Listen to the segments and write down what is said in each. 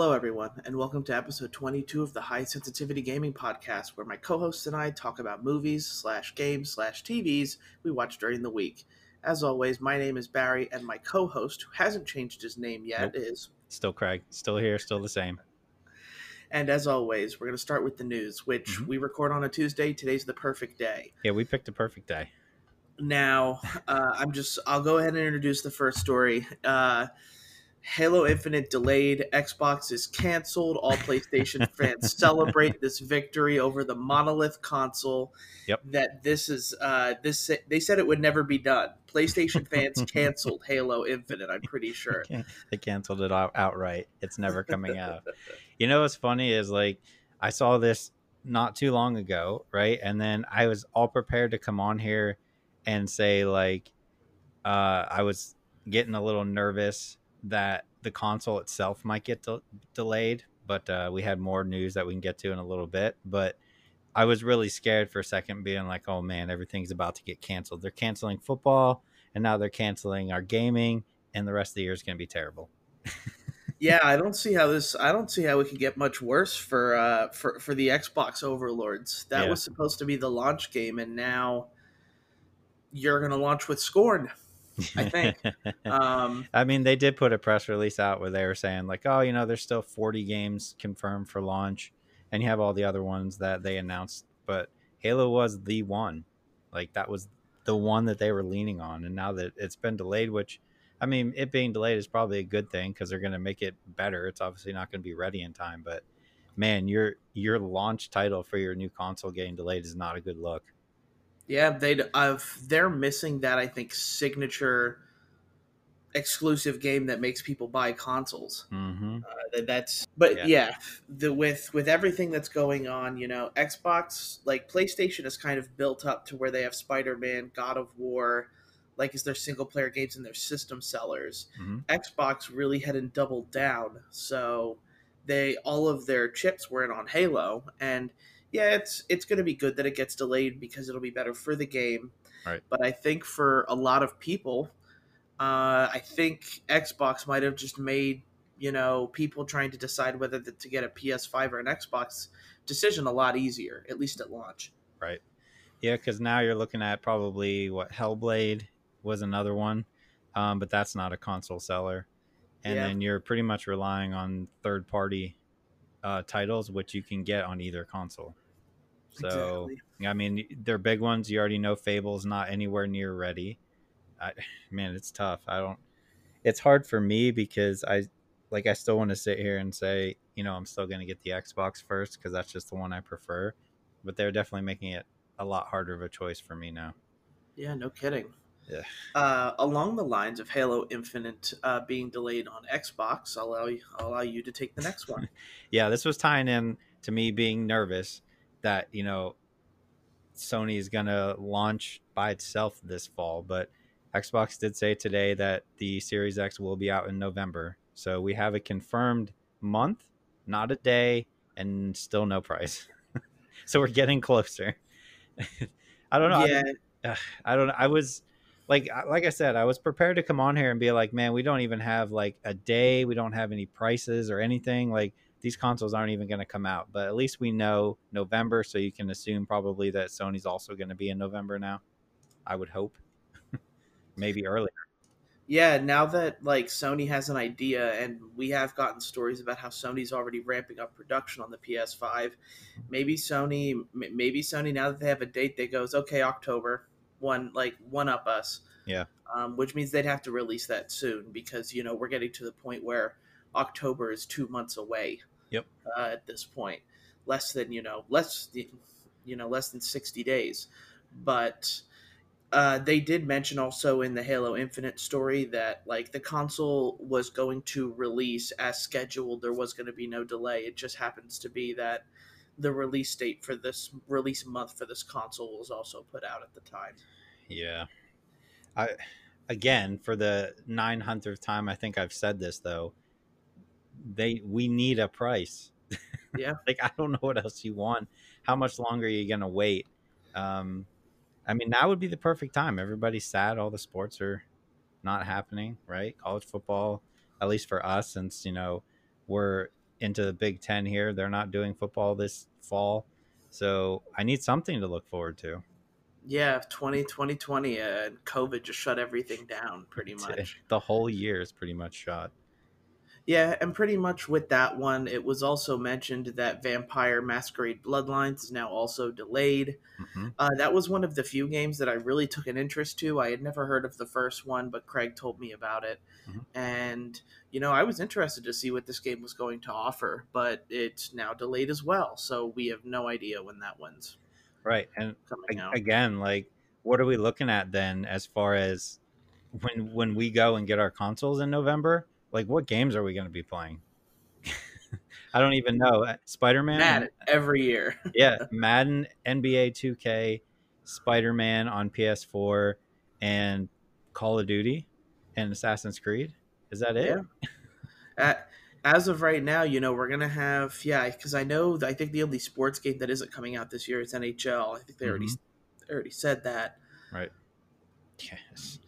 Hello, everyone, and welcome to episode 22 of the High Sensitivity Gaming Podcast, where my co-hosts and I talk about movies slash games slash TVs we watch during the week. As always, my name is Barry, and my co-host, who hasn't changed his name yet, Nope. is. Still Craig. Still here. Still the same. And as always, we're going to start with the news, which Mhm. we record on a Tuesday. Today's the perfect day. Yeah, we picked a perfect day. Now, uh, I'm just, I'll go ahead and introduce the first story. Uh, Halo Infinite delayed. Xbox is canceled. All PlayStation fans celebrate this victory over the monolith console. Yep. That this is, uh, this they said it would never be done. PlayStation fans canceled Halo Infinite. I'm pretty sure. They canceled it out outright. It's never coming out. You know what's funny is like I saw this not too long ago, right? And then I was all prepared to come on here and say like uh I was getting a little nervous that the console itself might get de- delayed, but uh we had more news that we can get to in a little bit, but I was really scared for a second being like, "Oh man, everything's about to get canceled. They're canceling football and now they're canceling our gaming and the rest of the year is going to be terrible." Yeah, I don't see how this. I don't see how it could get much worse for uh for for the Xbox overlords. That Yeah. was supposed to be the launch game, and now you're gonna launch with Scorn. I think. Um, I mean, they did put a press release out where they were saying like, "Oh, you know, there's still 40 games confirmed for launch, and you have all the other ones that they announced, but Halo was the one. Like that was the one that they were leaning on, and now that it's been delayed, which I mean, it being delayed is probably a good thing because they're going to make it better. It's obviously not going to be ready in time, but man, your your launch title for your new console getting delayed is not a good look. Yeah, they I've they're missing that I think signature exclusive game that makes people buy consoles. Mm-hmm. Uh, that's but Yeah. yeah. the with with everything that's going on you know xbox like playstation is kind of built up to where they have spider-man god of war like is their single player games and their system sellers Mhm. xbox really hadn't doubled down so they all of their chips were in on halo and yeah it's it's going to be good that it gets delayed because it'll be better for the game Right. but i think for a lot of people uh, I think Xbox might have just made you know people trying to decide whether to get a PS5 or an Xbox decision a lot easier, at least at launch. Right. Yeah, because now you're looking at probably what Hellblade was another one, um, but that's not a console seller, and Yeah. then you're pretty much relying on third party uh, titles, which you can get on either console. So Exactly. I mean, they're big ones. You already know Fable's not anywhere near ready. I, man, it's tough. I don't. It's hard for me because I like I still want to sit here and say, you know, I'm still going to get the Xbox first because that's just the one I prefer. But they're definitely making it a lot harder of a choice for me now. Yeah, no kidding. Yeah. Uh, along the lines of Halo Infinite uh, being delayed on Xbox, I'll allow you, I'll allow you to take the next one. Yeah, this was tying in to me being nervous that you know Sony is going to launch by itself this fall, but Xbox did say today that the Series X will be out in November. So we have a confirmed month, not a day, and still no price. so we're getting closer. I don't know. yeah, I don't know. I was like like I said, I was prepared to come on here and be like, man, we don't even have like a day, we don't have any prices or anything. Like these consoles aren't even going to come out, but at least we know November, so you can assume probably that Sony's also going to be in November now. I would hope, maybe earlier. yeah. Now that like Sony has an idea, and we have gotten stories about how Sony's already ramping up production on the PS5. Maybe Sony, maybe Sony, now that they have a date, that goes okay, October one, like one up us. Yeah. Um, which means they'd have to release that soon because you know we're getting to the point where October is two months away. Yep. Uh, at this point, less than you know, less you know, less than sixty days, but uh, they did mention also in the Halo Infinite story that like the console was going to release as scheduled. There was going to be no delay. It just happens to be that the release date for this release month for this console was also put out at the time. Yeah. I again for the 900th time I think I've said this though. They we need a price. Yeah. like I don't know what else you want. How much longer are you to wait? Um I mean now would be the perfect time. Everybody's sad, all the sports are not happening, right? College football at least for us since, you know, we're into the Big Ten here. They're not doing football this fall, so I need something to look forward to. Yeah, 20, 2020, and COVID just shut everything down pretty much. The whole year is pretty much shot. Yeah, and pretty much with that one, it was also mentioned that Vampire Masquerade Bloodlines is now also delayed. Mm-hmm. Uh, that was one of the few games that I really took an interest to. I had never heard of the first one, but Craig told me about it. Mm-hmm. And, you know, I was interested to see what this game was going to offer, but it's now delayed as well. So we have no idea when that one's right. And again, like, what are we looking at then as far as when when we go and get our consoles in November? Like what games are we going to be playing? I don't even know. Uh, Spider Man. Madden every year. yeah, Madden, NBA 2K, Spider Man on PS4, and Call of Duty, and Assassin's Creed. Is that it? Yeah. as of right now, you know, we're gonna have yeah, because I know I think the only sports game that isn't coming out this year is NHL. I think they already mm-hmm. they already said that. Right. Yes.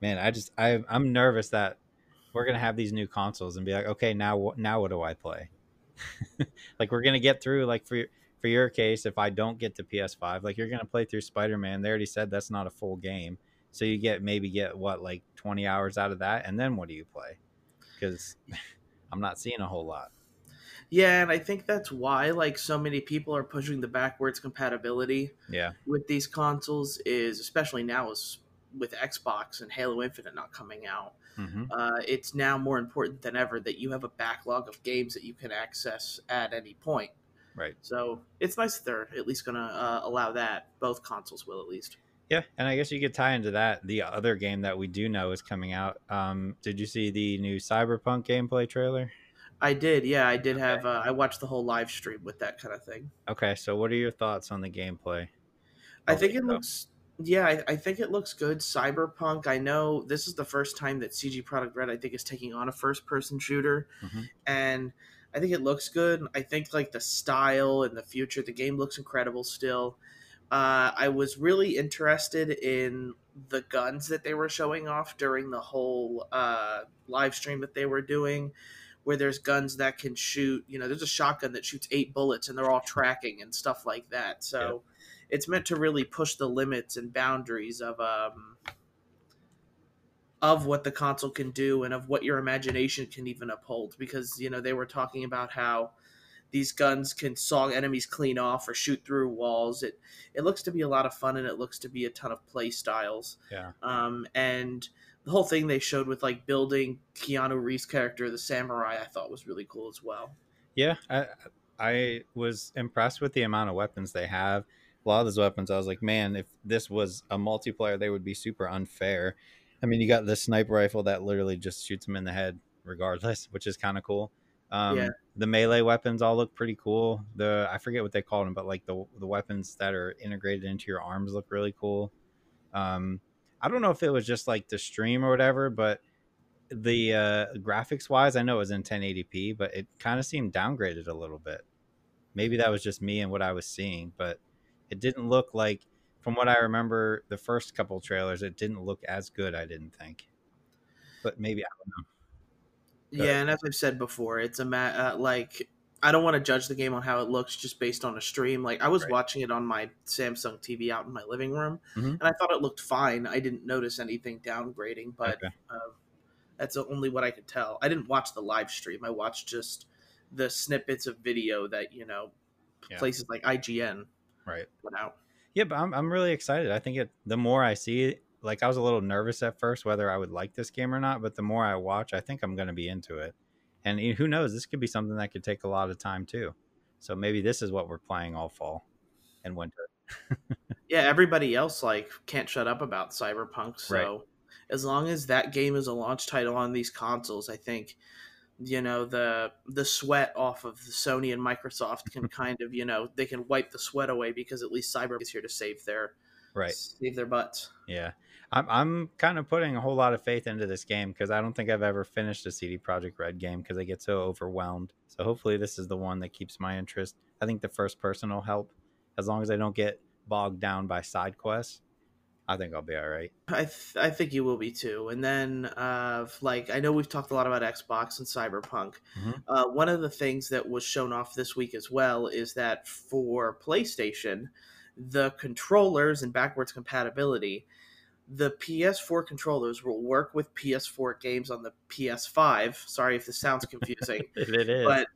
Man, I just I I'm nervous that we're gonna have these new consoles and be like, okay, now now what do I play? like we're gonna get through like for for your case, if I don't get to PS5, like you're gonna play through Spider Man. They already said that's not a full game, so you get maybe get what like 20 hours out of that, and then what do you play? Because I'm not seeing a whole lot. Yeah, and I think that's why like so many people are pushing the backwards compatibility. Yeah. With these consoles is especially now is with Xbox and Halo Infinite not coming out mm-hmm. uh, it's now more important than ever that you have a backlog of games that you can access at any point. Right. So it's nice that they're at least going to uh, allow that. Both consoles will at least. Yeah, and I guess you could tie into that the other game that we do know is coming out. Um, did you see the new Cyberpunk gameplay trailer? I did. Yeah, I did okay. have. Uh, I watched the whole live stream with that kind of thing. Okay, so what are your thoughts on the gameplay? I think it looks yeah, I, I, think it looks good. Cyberpunk. I know this is the first time that CD Projekt Red, I think, is taking on a first-person shooter, mm-hmm. and I think it looks good. I think like the style and the future, the game looks incredible still. Uh, I was really interested in the guns that they were showing off during the whole uh, live stream that they were doing, where there's guns that can shoot. You know, there's a shotgun that shoots eight bullets, and they're all tracking and stuff like that. So it's meant to really push the limits and boundaries of um, of what the console can do and of what your imagination can even uphold. Because you know they were talking about how these guns can saw enemies clean off or shoot through walls. It it looks to be a lot of fun and it looks to be a ton of play styles. Yeah. Um and the whole thing they showed with like building Keanu Reeves character the samurai I thought was really cool as well. Yeah I I was impressed with the amount of weapons they have a lot of those weapons, I was like, man, if this was a multiplayer, they would be super unfair. I mean, you got the sniper rifle that literally just shoots them in the head regardless, which is kind of cool. Um, yeah. The melee weapons all look pretty cool. The I forget what they called them, but like the the weapons that are integrated into your arms look really cool. Um, I don't know if it was just like the stream or whatever, but the uh, graphics wise, I know it was in 1080p, but it kind of seemed downgraded a little bit. Maybe that was just me and what I was seeing, but it didn't look like from what I remember the first couple trailers, it didn't look as good. I didn't think, but maybe I don't know. But, yeah, and as I've said before, it's a ma- uh, like I don't want to judge the game on how it looks just based on a stream. Like I was right. watching it on my Samsung TV out in my living room, mm-hmm. and I thought it looked fine. I didn't notice anything downgrading, but okay. uh, that's only what I could tell. I didn't watch the live stream. I watched just the snippets of video that you know yeah. places like IGN right went out. Yeah, but I'm I'm really excited. I think it the more I see it, like I was a little nervous at first whether I would like this game or not, but the more I watch, I think I'm going to be into it. And who knows, this could be something that could take a lot of time too. So maybe this is what we're playing all fall and winter. yeah, everybody else like can't shut up about Cyberpunk, so right. as long as that game is a launch title on these consoles, I think you know the the sweat off of the Sony and Microsoft can kind of you know they can wipe the sweat away because at least Cyber is here to save their right save their butts. Yeah, I'm I'm kind of putting a whole lot of faith into this game because I don't think I've ever finished a CD Projekt Red game because I get so overwhelmed. So hopefully this is the one that keeps my interest. I think the first person will help as long as I don't get bogged down by side quests. I think I'll be all right. I th- I think you will be too. And then, uh, like I know we've talked a lot about Xbox and Cyberpunk. Mhm. Uh, one of the things that was shown off this week as well is that for PlayStation, the controllers and backwards compatibility, the PS4 controllers will work with PS4 games on the PS5. Sorry if this sounds confusing, it is. but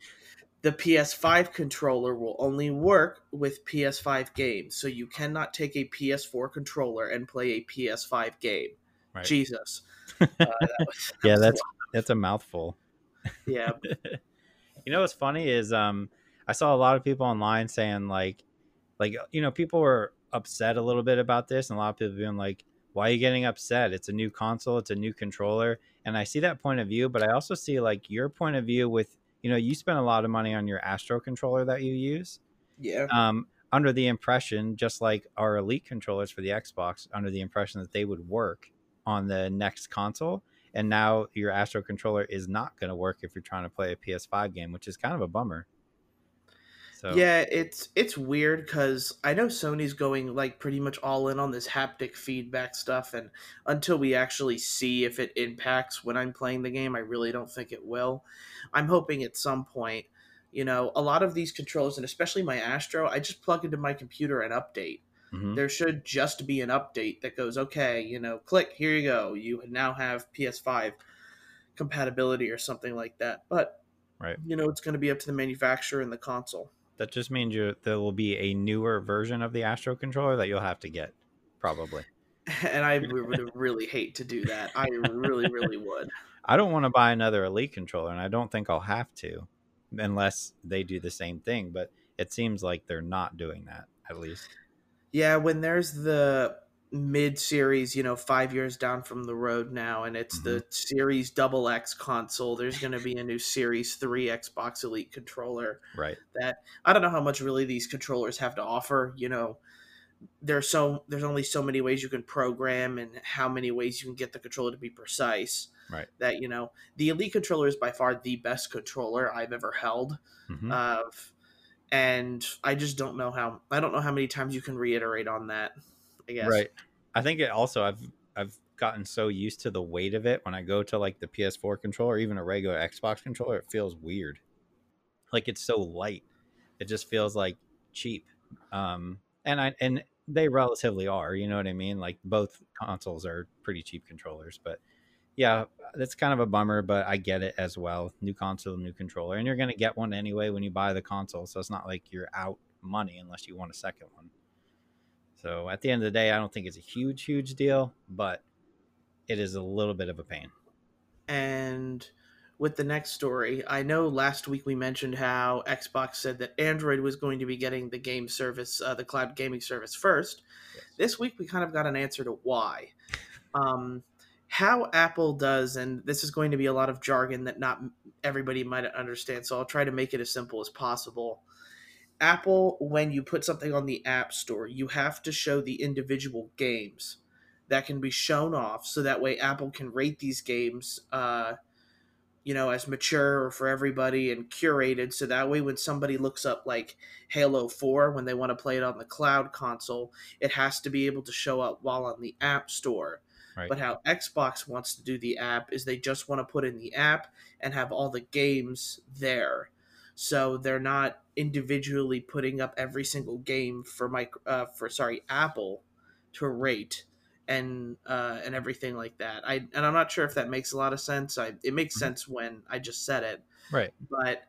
the PS5 controller will only work with PS5 games. So you cannot take a PS4 controller and play a PS5 game. Right. Jesus. Uh, that was- that yeah, was a that's lot. that's a mouthful. yeah. you know what's funny is um I saw a lot of people online saying like like you know people were upset a little bit about this and a lot of people being like why are you getting upset it's a new console it's a new controller and I see that point of view but I also see like your point of view with you know you spend a lot of money on your Astro controller that you use Yeah. um under the impression just like our elite controllers for the Xbox under the impression that they would work on the next console and now your Astro controller is not going to work if you're trying to play a PS5 game, which is kind of a bummer. So Yeah, it's it's weird because I know Sony's going like pretty much all in on this haptic feedback stuff, and until we actually see if it impacts when I'm playing the game, I really don't think it will. I'm hoping at some point, you know, a lot of these controls, and especially my Astro, I just plug into my computer and update. mhm. There should just be an update that goes, okay, you know, click, here you go. You now have PS5 compatibility or something like that. But, Right. you know, it's going to be up to the manufacturer and the console. That just means you there will be a newer version of the Astro controller that you'll have to get, probably. And I would really hate to do that. I really, really would. I don't want to buy another Elite controller, and I don't think I'll have to, unless they do the same thing. But it seems like they're not doing that, at least. Yeah, when there's the mid series, you know, five years down from the road now, and it's the Series Double X console, there's going to be a new Series 3 Xbox Elite controller. Right. that I don't know how much really these controllers have to offer. You know, there's so there's only so many ways you can program and how many ways you can get the controller to be precise. Right. That you know, the Elite controller is by far the best controller I've ever held. Mhm. Of, and I just don't know how I don't know how many times you can reiterate on that. I guess. Right. I think it also I've I've gotten so used to the weight of it when I go to like the PS4 controller, even a regular Xbox controller, it feels weird. Like it's so light. It just feels like cheap. Um and I and they relatively are, you know what I mean? Like both consoles are pretty cheap controllers, but yeah, that's kind of a bummer, but I get it as well. New console, new controller, and you're going to get one anyway when you buy the console, so it's not like you're out money unless you want a second one. So at the end of the day, I don't think it's a huge, huge deal, but it is a little bit of a pain. And with the next story, I know last week we mentioned how Xbox said that Android was going to be getting the game service, uh, the cloud gaming service first. Yes. This week we kind of got an answer to why. Um, how Apple does, and this is going to be a lot of jargon that not everybody might understand, so I'll try to make it as simple as possible. Apple, when you put something on the App Store, you have to show the individual games that can be shown off so that way Apple can rate these games uh, you know as mature for everybody and curated so that way when somebody looks up like Halo 4 when they want to play it on the cloud console it has to be able to show up while on the App Store Right. but how Xbox wants to do the app is they just want to put in the app and have all the games there so they're not individually putting up every single game for mic- uh, for sorry Apple to rate and uh, and everything like that. I and I'm not sure if that makes a lot of sense. I it makes Mhm. sense when I just said it, Right. but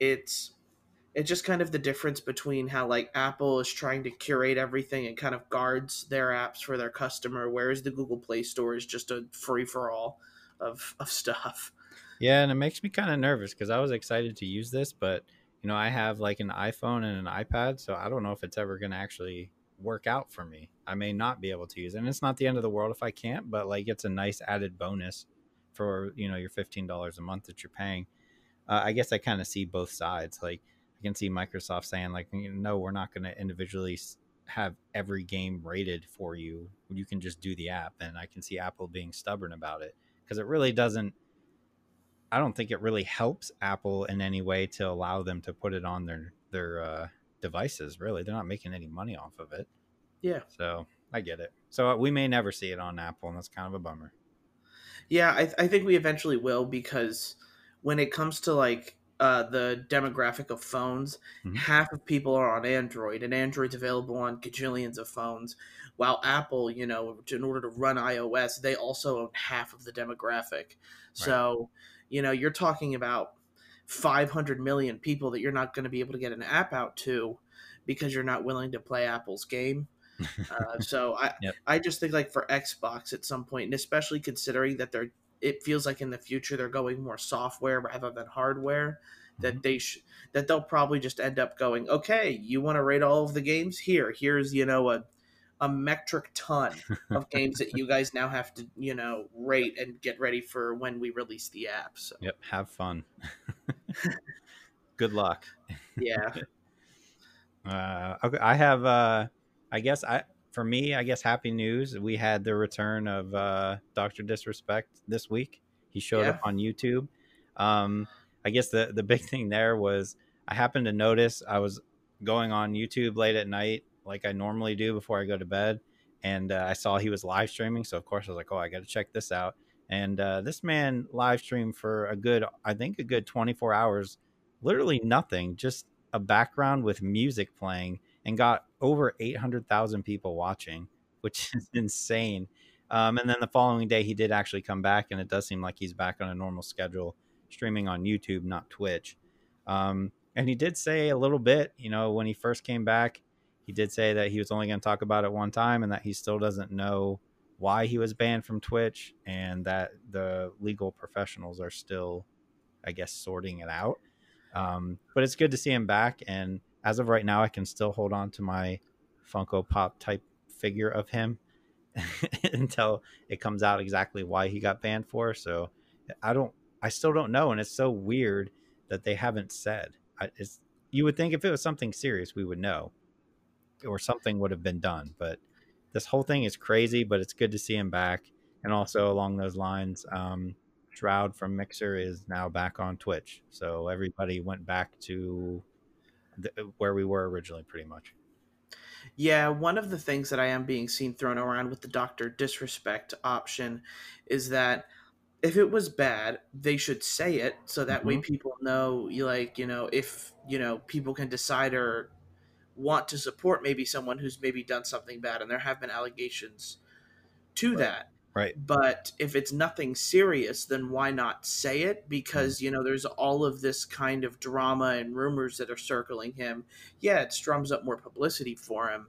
it's it's just kind of the difference between how like Apple is trying to curate everything and kind of guards their apps for their customer, whereas the Google Play Store is just a free for all of of stuff. Yeah, and it makes me kind of nervous because I was excited to use this, but you know, I have like an iPhone and an iPad, so I don't know if it's ever going to actually work out for me. I may not be able to use it. And it's not the end of the world if I can't, but like it's a nice added bonus for, you know, your $15 a month that you're paying. Uh, I guess I kind of see both sides. Like I can see Microsoft saying like, no, we're not going to individually have every game rated for you. You can just do the app. And I can see Apple being stubborn about it because it really doesn't I don't think it really helps Apple in any way to allow them to put it on their their uh, devices. Really, they're not making any money off of it. Yeah. So I get it. So uh, we may never see it on Apple, and that's kind of a bummer. Yeah, I, I think we eventually will because when it comes to like uh, the demographic of phones, Mhm. half of people are on Android, and Android's available on gajillions of phones. While Apple, you know, in order to run iOS, they also own half of the demographic. So, you know, you're talking about 500 million people that you're not going to be able to get an app out to because you're not willing to play Apple's game. Uh, so I Yep. I just think like for Xbox at some point, and especially considering that they're it feels like in the future they're going more software rather than hardware. That they sh- that they'll probably just end up going, okay, you want to rate all of the games here. Here's you know a a metric ton of games that you guys now have to you know rate and get ready for when we release the app. So Yep. Have fun. Good luck. yeah, Uh, okay, I have. Uh, I guess I for me, I guess happy news. We had the return of uh, Doctor Disrespect this week. He showed Yeah. up on YouTube. Um, I guess the the big thing there was I happened to notice I was going on YouTube late at night, like I normally do before I go to bed, and uh, I saw he was live streaming. So of course I was like, oh, I got to check this out. And uh, this man live streamed for a good, I think, a good 24 hours. Literally nothing, just a background with music playing, and got over 800,000 people watching, which is insane. Um, and then the following day, he did actually come back, and it does seem like he's back on a normal schedule, streaming on YouTube, not Twitch. Um, and he did say a little bit, you know, when he first came back, he did say that he was only going to talk about it one time, and that he still doesn't know why he was banned from Twitch, and that the legal professionals are still, I guess, sorting it out. Um, but it's good to see him back, and as of right now, I can still hold on to my Funko Pop type figure of him until it comes out exactly why he got banned for. So I don't, I still don't know, and it's so weird that they haven't said. I, you would think if it was something serious, we would know, or something would have been done. But this whole thing is crazy. But it's good to see him back, and also along those lines, um, Shroud from Mixer is now back on Twitch. So everybody went back to the, where we were originally, pretty much. Yeah, one of the things that I am being seen thrown around with the Doctor Disrespect option is that if it was bad, they should say it so that way Mhm. people know, you like, you know, if, you know, people can decide or want to support maybe someone who's maybe done something bad and there have been allegations to Right. that. Right. But if it's nothing serious, then why not say it? Mm. Because, you know, there's all of this kind of drama and rumors that are circling him. Yeah, it strums up more publicity for him.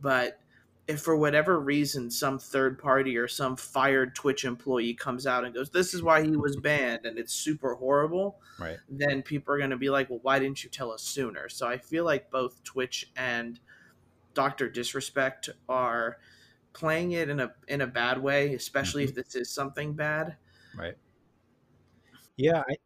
But if for whatever reason some third party or some fired Twitch employee comes out and goes, This is why he was banned and it's super horrible, Right. then people are going to be like, Well, why didn't you tell us sooner? So I feel like both Twitch and Dr. Disrespect are playing it in a in a bad way, especially if this is something bad. Right. Yeah, I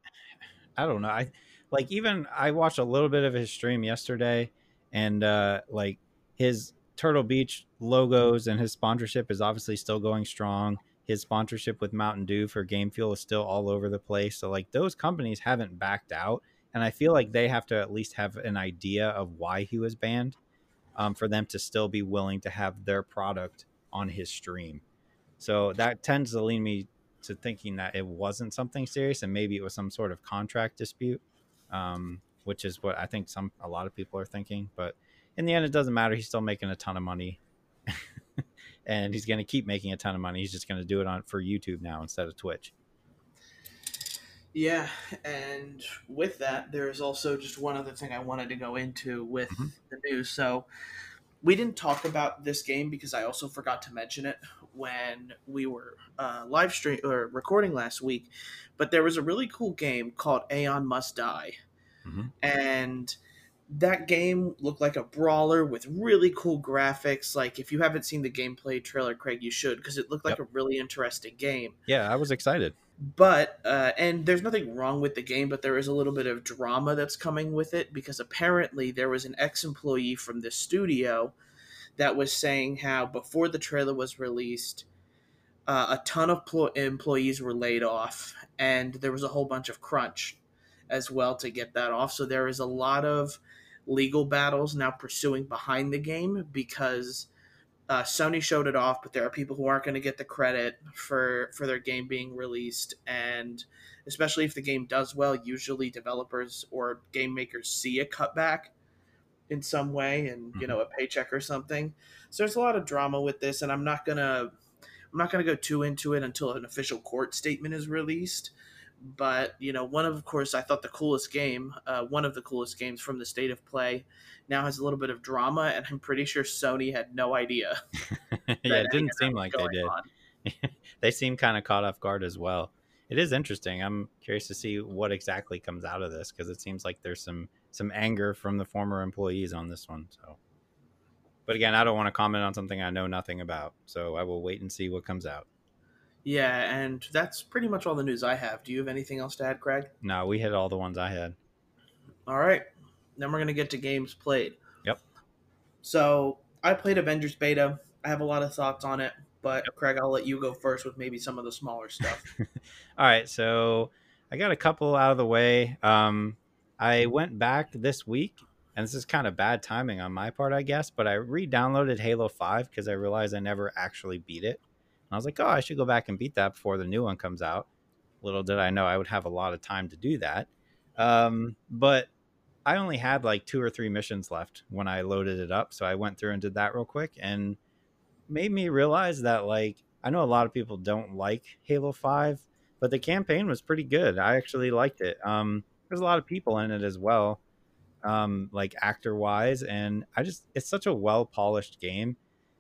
I don't know. I like even I watched a little bit of his stream yesterday and uh like his Turtle Beach logos and his sponsorship is obviously still going strong. His sponsorship with Mountain Dew for Game Fuel is still all over the place. So like those companies haven't backed out and I feel like they have to at least have an idea of why he was banned um, for them to still be willing to have their product on his stream. So that tends to lean me to thinking that it wasn't something serious and maybe it was some sort of contract dispute, um, which is what I think some a lot of people are thinking. But in the end, it doesn't matter. He's still making a ton of money, and he's going to keep making a ton of money. He's just going to do it on for YouTube now instead of Twitch. Yeah, and with that, there is also just one other thing I wanted to go into with Mhm. the news. So, we didn't talk about this game because I also forgot to mention it when we were uh, live stream or recording last week. But there was a really cool game called Aeon Must Die, Mhm. and that game looked like a brawler with really cool graphics. Like if you haven't seen the gameplay trailer, Craig, you should because it looked like a really interesting game Yeah, I was excited. but uh, and there's nothing wrong with the game but there is a little bit of drama that's coming with it because apparently there was an ex-employee from the studio that was saying how before the trailer was released uh, a ton of plo- employees were laid off and there was a whole bunch of crunch as well to get that off so there is a lot of legal battles now pursuing behind the game because uh, Sony showed it off, but there are people who aren't going to get the credit for for their game being released, and especially if the game does well, usually developers or game makers see a cutback in some way, and you know a paycheck or something. So there's a lot of drama with this, and I'm not gonna I'm not gonna go too into it until an official court statement is released. But you know, one of, of course, I thought the coolest game, uh, one of the coolest games from the state of play, now has a little bit of drama, and I'm pretty sure Sony had no idea. yeah, it didn't seem like they did. they seem kind of caught off guard as well. It is interesting. I'm curious to see what exactly comes out of this because it seems like there's some some anger from the former employees on this one. So, but again, I don't want to comment on something I know nothing about. So I will wait and see what comes out. Yeah, and that's pretty much all the news I have. Do you have anything else to add, Craig? No, we hit all the ones I had. All right. Then we're going to get to games played. Yep. So I played Avengers Beta. I have a lot of thoughts on it, but yep. Craig, I'll let you go first with maybe some of the smaller stuff. all right. So I got a couple out of the way. Um, I went back this week, and this is kind of bad timing on my part, I guess, but I re downloaded Halo 5 because I realized I never actually beat it. I was like, oh, I should go back and beat that before the new one comes out. Little did I know I would have a lot of time to do that. Um, but I only had like two or three missions left when I loaded it up. So I went through and did that real quick and made me realize that like I know a lot of people don't like Halo 5, but the campaign was pretty good. I actually liked it. Um, there's a lot of people in it as well, um, like actor wise, and I just it's such a well polished game,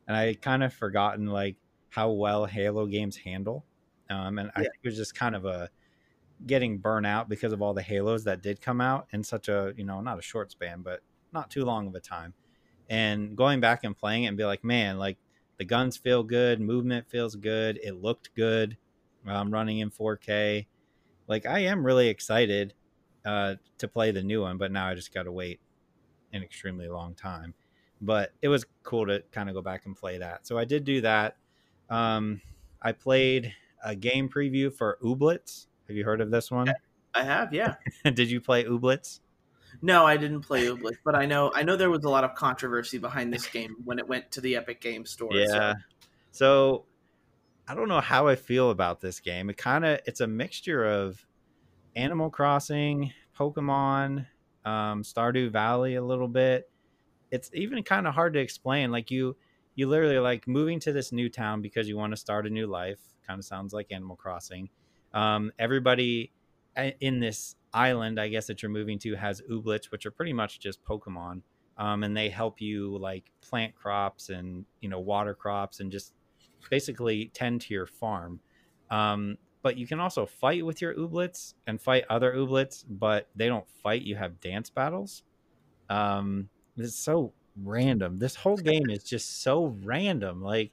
and I kind of forgotten like how well Halo games handle, um, and yeah. I think it was just kind of a getting burnt out because of all the Halos that did come out in such a you know not a short span, but not too long of a time. And going back and playing it and be like, man, like the guns feel good, movement feels good, it looked good. I'm running in 4K. Like I am really excited uh, to play the new one, but now I just got to wait an extremely long time. But it was cool to kind of go back and play that. So I did do that. Um, I played a game preview for Ooblets, have you heard of this one? I have, yeah. Did you play Ooblets? No, I didn't play Ooblets, but I know I know there was a lot of controversy behind this game when it went to the Epic Game Store. Yeah. So, so I don't know how I feel about this game. It kind of it's a mixture of Animal Crossing, Pokemon, um, Stardew Valley a little bit. It's even kind of hard to explain. Like you, you literally like moving to this new town because you want to start a new life. Kind of sounds like Animal Crossing. Um, everybody in this island, I guess that you're moving to, has ooblets, which are pretty much just Pokemon, um, and they help you like plant crops and you know water crops and just basically tend to your farm. Um, but you can also fight with your ooblets and fight other ooblets, but they don't fight. You have dance battles. Um, it's so random. This whole game is just so random. Like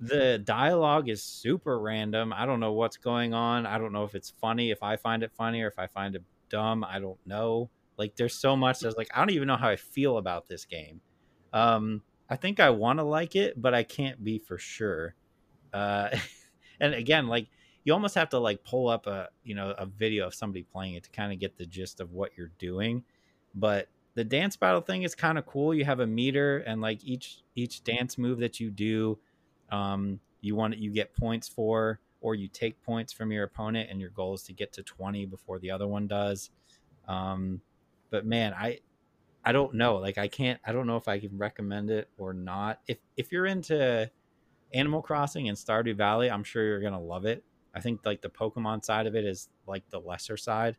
the dialogue is super random. I don't know what's going on. I don't know if it's funny, if I find it funny, or if I find it dumb. I don't know. Like, there's so much that's like, I don't even know how I feel about this game. Um, I think I want to like it, but I can't be for sure. Uh, and again, like, you almost have to like pull up a you know a video of somebody playing it to kind of get the gist of what you're doing but the dance battle thing is kind of cool. You have a meter and like each each dance move that you do um, you want you get points for or you take points from your opponent and your goal is to get to 20 before the other one does. Um, but man i i don't know. Like i can't i don't know if i can recommend it or not. If if you're into animal crossing and stardew valley i'm sure you're gonna love it. I think like the pokemon side of it is like the lesser side.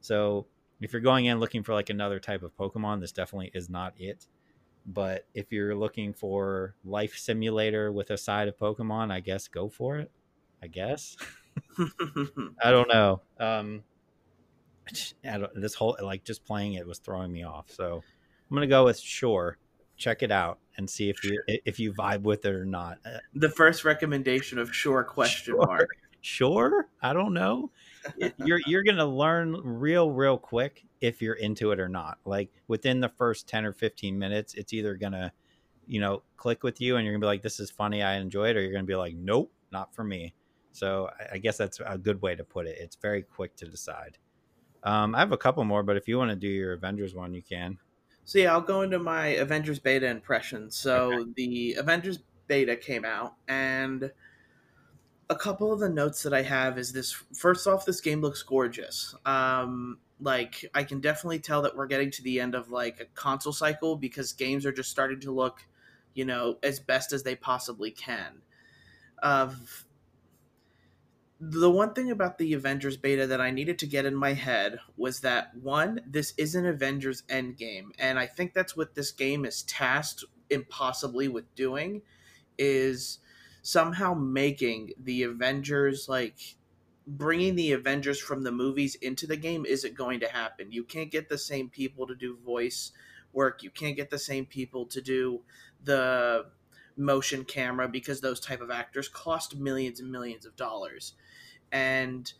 So if you're going in looking for like another type of pokemon this definitely is not it but if you're looking for life simulator with a side of Pokemon, I guess go for it. I guess. I don't know. Um, I don't, this whole like just playing it was throwing me off. So I'm gonna go with sure. Check it out and see if you if you vibe with it or not. The first recommendation of sure question sure. mark. Sure, I don't know. You're you're gonna learn real real quick if you're into it or not. Like within the first 10 or 15 minutes, it's either going to, you know, click with you and you're going to be like, this is funny. I enjoy it. Or you're going to be like, nope, not for me. So I guess that's a good way to put it. It's very quick to decide. Um, I have a couple more, but if you want to do your Avengers one, you can. So yeah, I'll go into my Avengers beta impressions. So okay. the Avengers beta came out, and a couple of the notes that I have is this. First off, this game looks gorgeous. Um, like I can definitely tell that we're getting to the end of like a console cycle because games are just starting to look, you know, as best as they possibly can. Of the one thing about the Avengers beta that I needed to get in my head was that one, this is an Avengers Endgame, and I think that's what this game is tasked impossibly with doing, is somehow making the Avengers like bringing the Avengers from the movies into the game isn't going to happen. You can't get the same people to do voice work. You can't get the same people to do the motion camera because those type of actors cost millions and millions of dollars and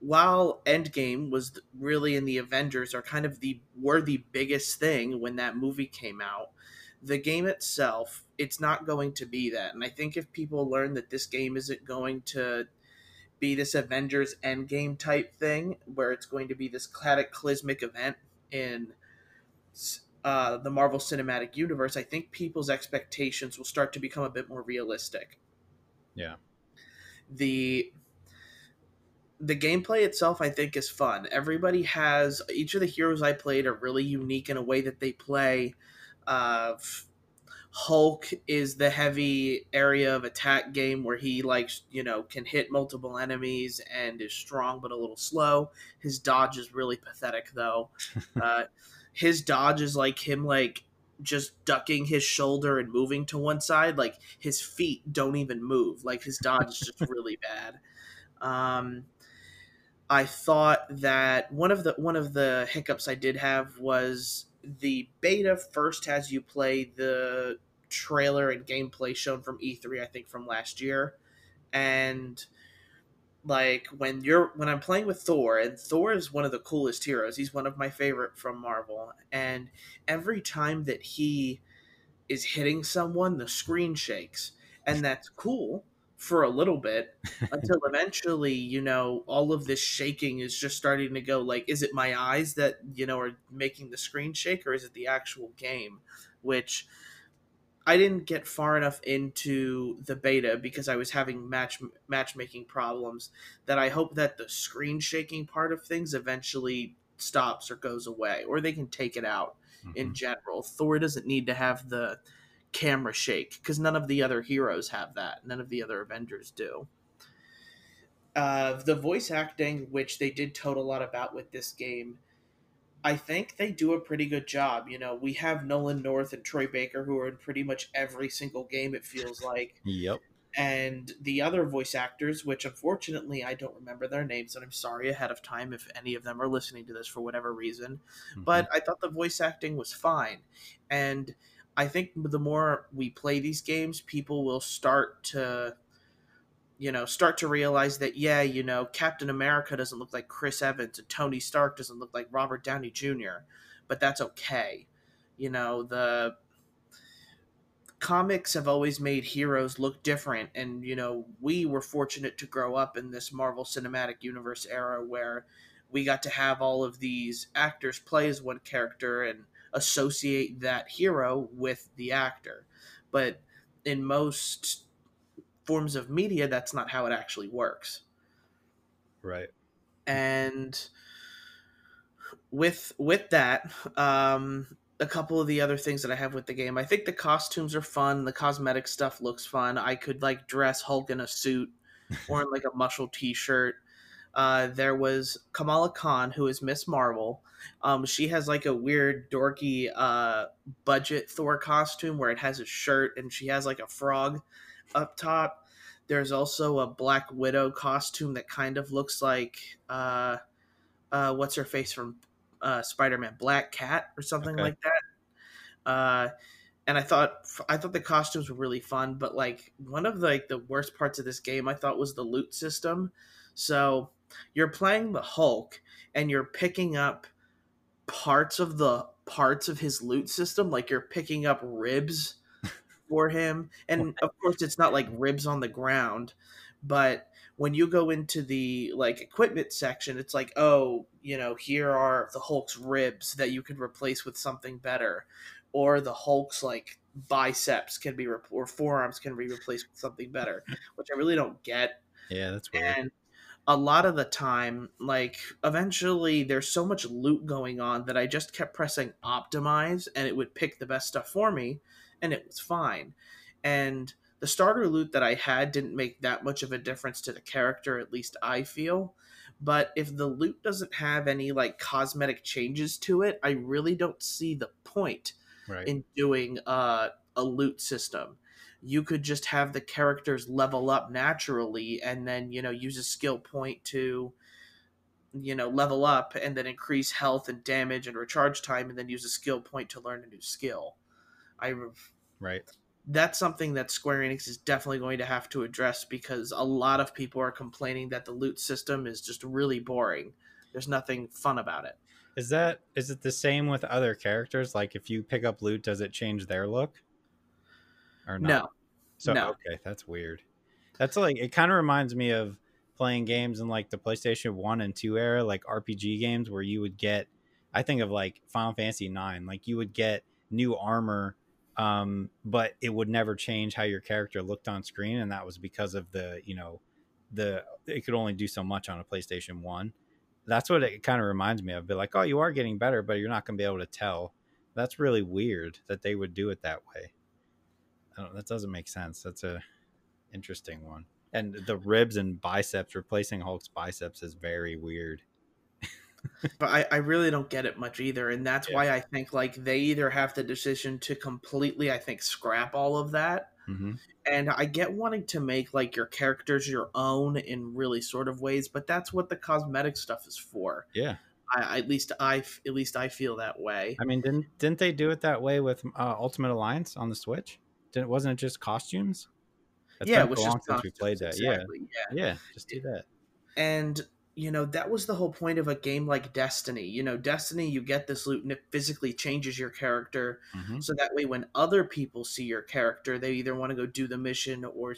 while Endgame was really in the Avengers are kind of the were the biggest thing when that movie came out, the game itself it's not going to be that. And I think if people learn that this game isn't going to be this Avengers Endgame type thing where it's going to be this cataclysmic event in uh, the Marvel Cinematic Universe, I think people's expectations will start to become a bit more realistic. Yeah. The the gameplay itself i think is fun everybody has each of the heroes i played are really unique in a way that they play uh, hulk is the heavy area of attack game where he likes you know can hit multiple enemies and is strong but a little slow. His dodge is really pathetic though. Uh, his dodge is like him like just ducking his shoulder and moving to one side. Like his feet don't even move. Like his dodge is just really bad. Um I thought that one of the one of the hiccups I did have was the beta first has you play the trailer and gameplay shown from E3 I think from last year. And like when you're when I'm playing with Thor and Thor is one of the coolest heroes. He's one of my favorite from Marvel. And every time that he is hitting someone the screen shakes. And that's cool for a little bit until eventually, you know, all of this shaking is just starting to go like, is it my eyes that, you know, are making the screen shake or is it the actual game? Which I didn't get far enough into the beta because I was having match matchmaking problems that I hope that the screen shaking part of things eventually stops or goes away or they can take it out mm-hmm. in general. Thor doesn't need to have the camera shake because none of the other heroes have that. None of the other Avengers do. Uh, the voice acting, which they did tote a lot about with this game, I think they do a pretty good job. You know, we have Nolan North and Troy Baker who are in pretty much every single game, it feels like. yep. And the other voice actors, which unfortunately I don't remember their names, and I'm sorry ahead of time if any of them are listening to this for whatever reason. Mm-hmm. But I thought the voice acting was fine. And I think the more we play these games, people will start to you know, start to realize that yeah, you know, Captain America doesn't look like Chris Evans and Tony Stark doesn't look like Robert Downey Jr., but that's okay. You know, the comics have always made heroes look different and you know, we were fortunate to grow up in this Marvel Cinematic Universe era where we got to have all of these actors play as one character and associate that hero with the actor. But in most forms of media, that's not how it actually works. Right. And with with that, um, a couple of the other things that I have with the game, I think the costumes are fun. The cosmetic stuff looks fun. I could like dress Hulk in a suit or in like a muscle T-shirt. Uh, there was Kamala Khan, who is Miss Marvel. Um, she has like a weird, dorky uh, budget Thor costume where it has a shirt and she has like a frog up top. There's also a Black Widow costume that kind of looks like uh, uh, what's her face from uh, Spider Man, Black Cat or something okay. like that. Uh, and I thought I thought the costumes were really fun, but like one of the, like the worst parts of this game I thought was the loot system. So you're playing the Hulk and you're picking up parts of the parts of his loot system like you're picking up ribs for him and of course it's not like ribs on the ground but when you go into the like equipment section it's like oh you know here are the hulk's ribs that you could replace with something better or the hulk's like biceps can be re- or forearms can be replaced with something better, which I really don't get. Yeah, that's weird. And a lot of the time, like eventually there's so much loot going on that I just kept pressing optimize and it would pick the best stuff for me and it was fine. And the starter loot that I had didn't make that much of a difference to the character, at least I feel. But if the loot doesn't have any like cosmetic changes to it, I really don't see the point right. in doing uh, a loot system you could just have the characters level up naturally and then you know use a skill point to you know level up and then increase health and damage and recharge time and then use a skill point to learn a new skill. I right. that's something that square enix is definitely going to have to address because a lot of people are complaining that the loot system is just really boring. There's nothing fun about it. Is that is it the same with other characters? Like if you pick up loot does it change their look or not? No. So no. okay, that's weird. That's like it kind of reminds me of playing games in like the PlayStation 1 and 2 era, like RPG games where you would get I think of like Final Fantasy 9, like you would get new armor um but it would never change how your character looked on screen and that was because of the, you know, the it could only do so much on a PlayStation 1. That's what it kind of reminds me of. Be like, "Oh, you are getting better, but you're not going to be able to tell." That's really weird that they would do it that way that doesn't make sense. That's a interesting one. And the ribs and biceps replacing Hulk's biceps is very weird. but I, I really don't get it much either, and that's yeah. why I think like they either have the decision to completely, I think, scrap all of that, mm-hmm. and I get wanting to make like your characters your own in really sort of ways, but that's what the cosmetic stuff is for. Yeah, I, at least I at least I feel that way. I mean, didn't didn't they do it that way with uh, Ultimate Alliance on the Switch? Didn't wasn't it just costumes? That's yeah, it was long since we played that. Exactly, yeah. yeah, yeah, just do that. And you know that was the whole point of a game like Destiny. You know, Destiny, you get this loot and it physically changes your character, mm-hmm. so that way when other people see your character, they either want to go do the mission or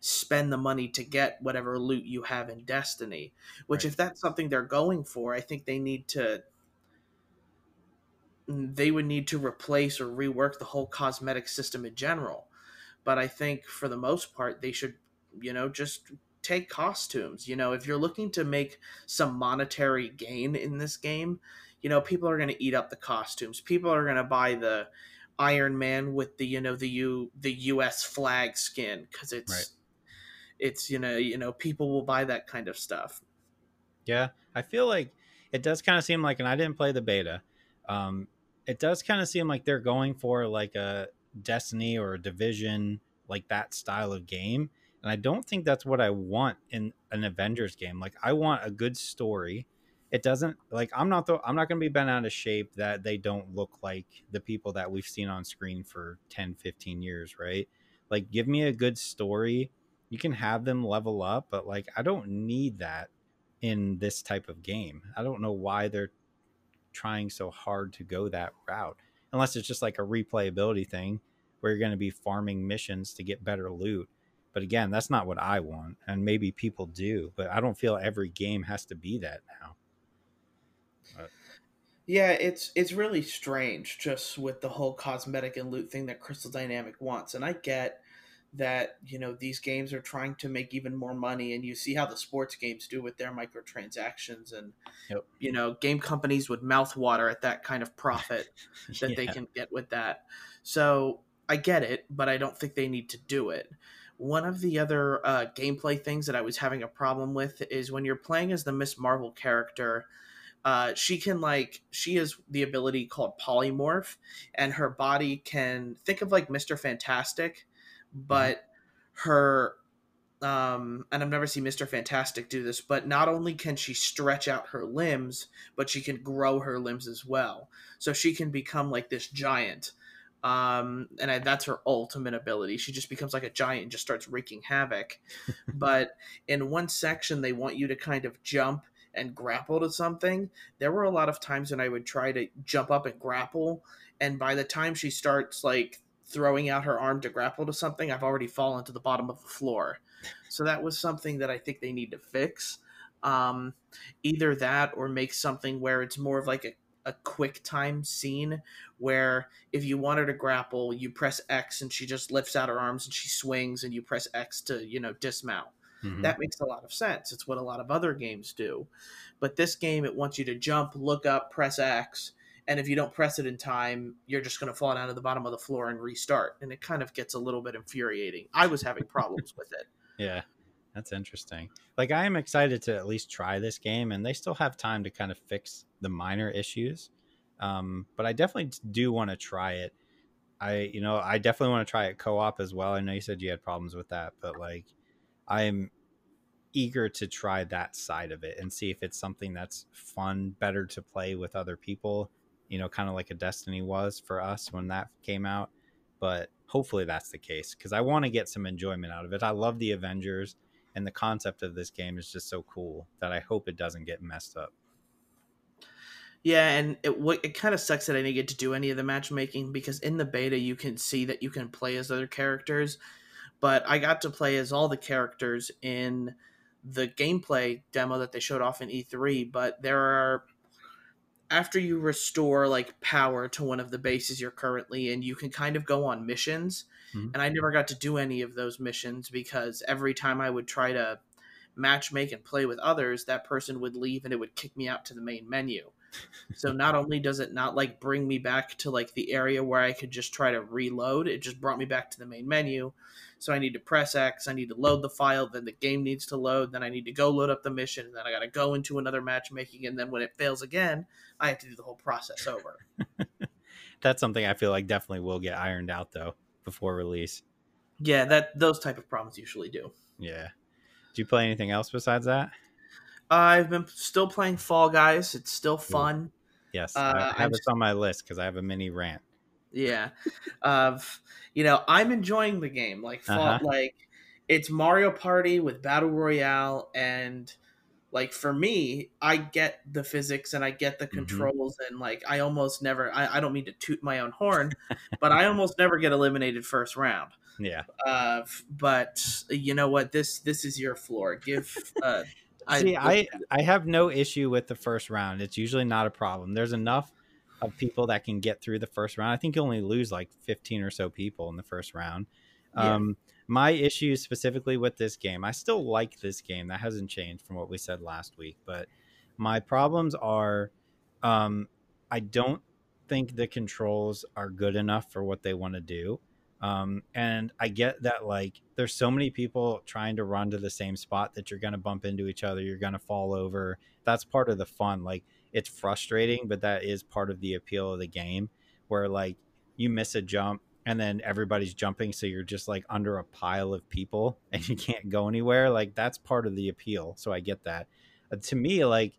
spend the money to get whatever loot you have in Destiny. Which, right. if that's something they're going for, I think they need to they would need to replace or rework the whole cosmetic system in general. But I think for the most part, they should, you know, just take costumes. You know, if you're looking to make some monetary gain in this game, you know, people are going to eat up the costumes. People are going to buy the Iron Man with the, you know, the U the US flag skin cuz it's right. it's, you know, you know, people will buy that kind of stuff. Yeah, I feel like it does kind of seem like and I didn't play the beta. Um, it does kind of seem like they're going for like a Destiny or a Division, like that style of game. And I don't think that's what I want in an Avengers game. Like I want a good story. It doesn't like I'm not the I'm not going to be bent out of shape that they don't look like the people that we've seen on screen for 10, 15 years, right? Like give me a good story. You can have them level up, but like I don't need that in this type of game. I don't know why they're trying so hard to go that route unless it's just like a replayability thing where you're going to be farming missions to get better loot but again that's not what i want and maybe people do but i don't feel every game has to be that now but. yeah it's it's really strange just with the whole cosmetic and loot thing that crystal dynamic wants and i get that you know these games are trying to make even more money and you see how the sports games do with their microtransactions and yep. you know game companies would mouthwater at that kind of profit that yeah. they can get with that so i get it but i don't think they need to do it one of the other uh, gameplay things that i was having a problem with is when you're playing as the miss marvel character uh, she can like she has the ability called polymorph and her body can think of like mr fantastic. But her um and I've never seen Mr. Fantastic do this, but not only can she stretch out her limbs, but she can grow her limbs as well. So she can become like this giant. Um and I, that's her ultimate ability. She just becomes like a giant and just starts wreaking havoc. but in one section they want you to kind of jump and grapple to something. There were a lot of times when I would try to jump up and grapple and by the time she starts like throwing out her arm to grapple to something, I've already fallen to the bottom of the floor. So that was something that I think they need to fix. Um, either that or make something where it's more of like a a quick time scene where if you want her to grapple, you press X and she just lifts out her arms and she swings, and you press X to you know dismount. Mm-hmm. That makes a lot of sense. It's what a lot of other games do. But this game, it wants you to jump, look up, press X, and if you don't press it in time, you're just going to fall down to the bottom of the floor and restart. And it kind of gets a little bit infuriating. I was having problems with it. Yeah, that's interesting. Like, I am excited to at least try this game, and they still have time to kind of fix the minor issues. Um, but I definitely do want to try it. I, you know, I definitely want to try it co op as well. I know you said you had problems with that, but like, I'm eager to try that side of it and see if it's something that's fun, better to play with other people, you know, kind of like a Destiny was for us when that came out. But hopefully that's the case because I want to get some enjoyment out of it. I love the Avengers and the concept of this game is just so cool that I hope it doesn't get messed up. Yeah, and it it kind of sucks that I didn't get to do any of the matchmaking because in the beta you can see that you can play as other characters, but I got to play as all the characters in the gameplay demo that they showed off in E3, but there are after you restore like power to one of the bases you're currently in, you can kind of go on missions. Mm-hmm. And I never got to do any of those missions because every time I would try to match make and play with others, that person would leave and it would kick me out to the main menu. so not only does it not like bring me back to like the area where I could just try to reload, it just brought me back to the main menu. So I need to press X, I need to load the file, then the game needs to load, then I need to go load up the mission, and then I got to go into another matchmaking, and then when it fails again, I have to do the whole process over. That's something I feel like definitely will get ironed out though before release. Yeah, that those type of problems usually do. Yeah. Do you play anything else besides that? I've been still playing Fall Guys. It's still fun. Yes, uh, I have this on my list because I have a mini rant. Yeah, of you know, I'm enjoying the game. Like, uh-huh. like it's Mario Party with battle royale, and like for me, I get the physics and I get the mm-hmm. controls, mm-hmm. and like I almost never. I, I don't mean to toot my own horn, but I almost never get eliminated first round. Yeah. Uh, but you know what? This this is your floor. Give. Uh, See, I, I I have no issue with the first round. It's usually not a problem. There's enough of people that can get through the first round. I think you only lose like 15 or so people in the first round. Yeah. Um, my issue specifically with this game, I still like this game. That hasn't changed from what we said last week. But my problems are um, I don't think the controls are good enough for what they want to do. Um, and I get that like there's so many people trying to run to the same spot that you're going to bump into each other, you're going to fall over. That's part of the fun. Like it's frustrating, but that is part of the appeal of the game where like you miss a jump and then everybody's jumping so you're just like under a pile of people and you can't go anywhere like that's part of the appeal so i get that. Uh, to me like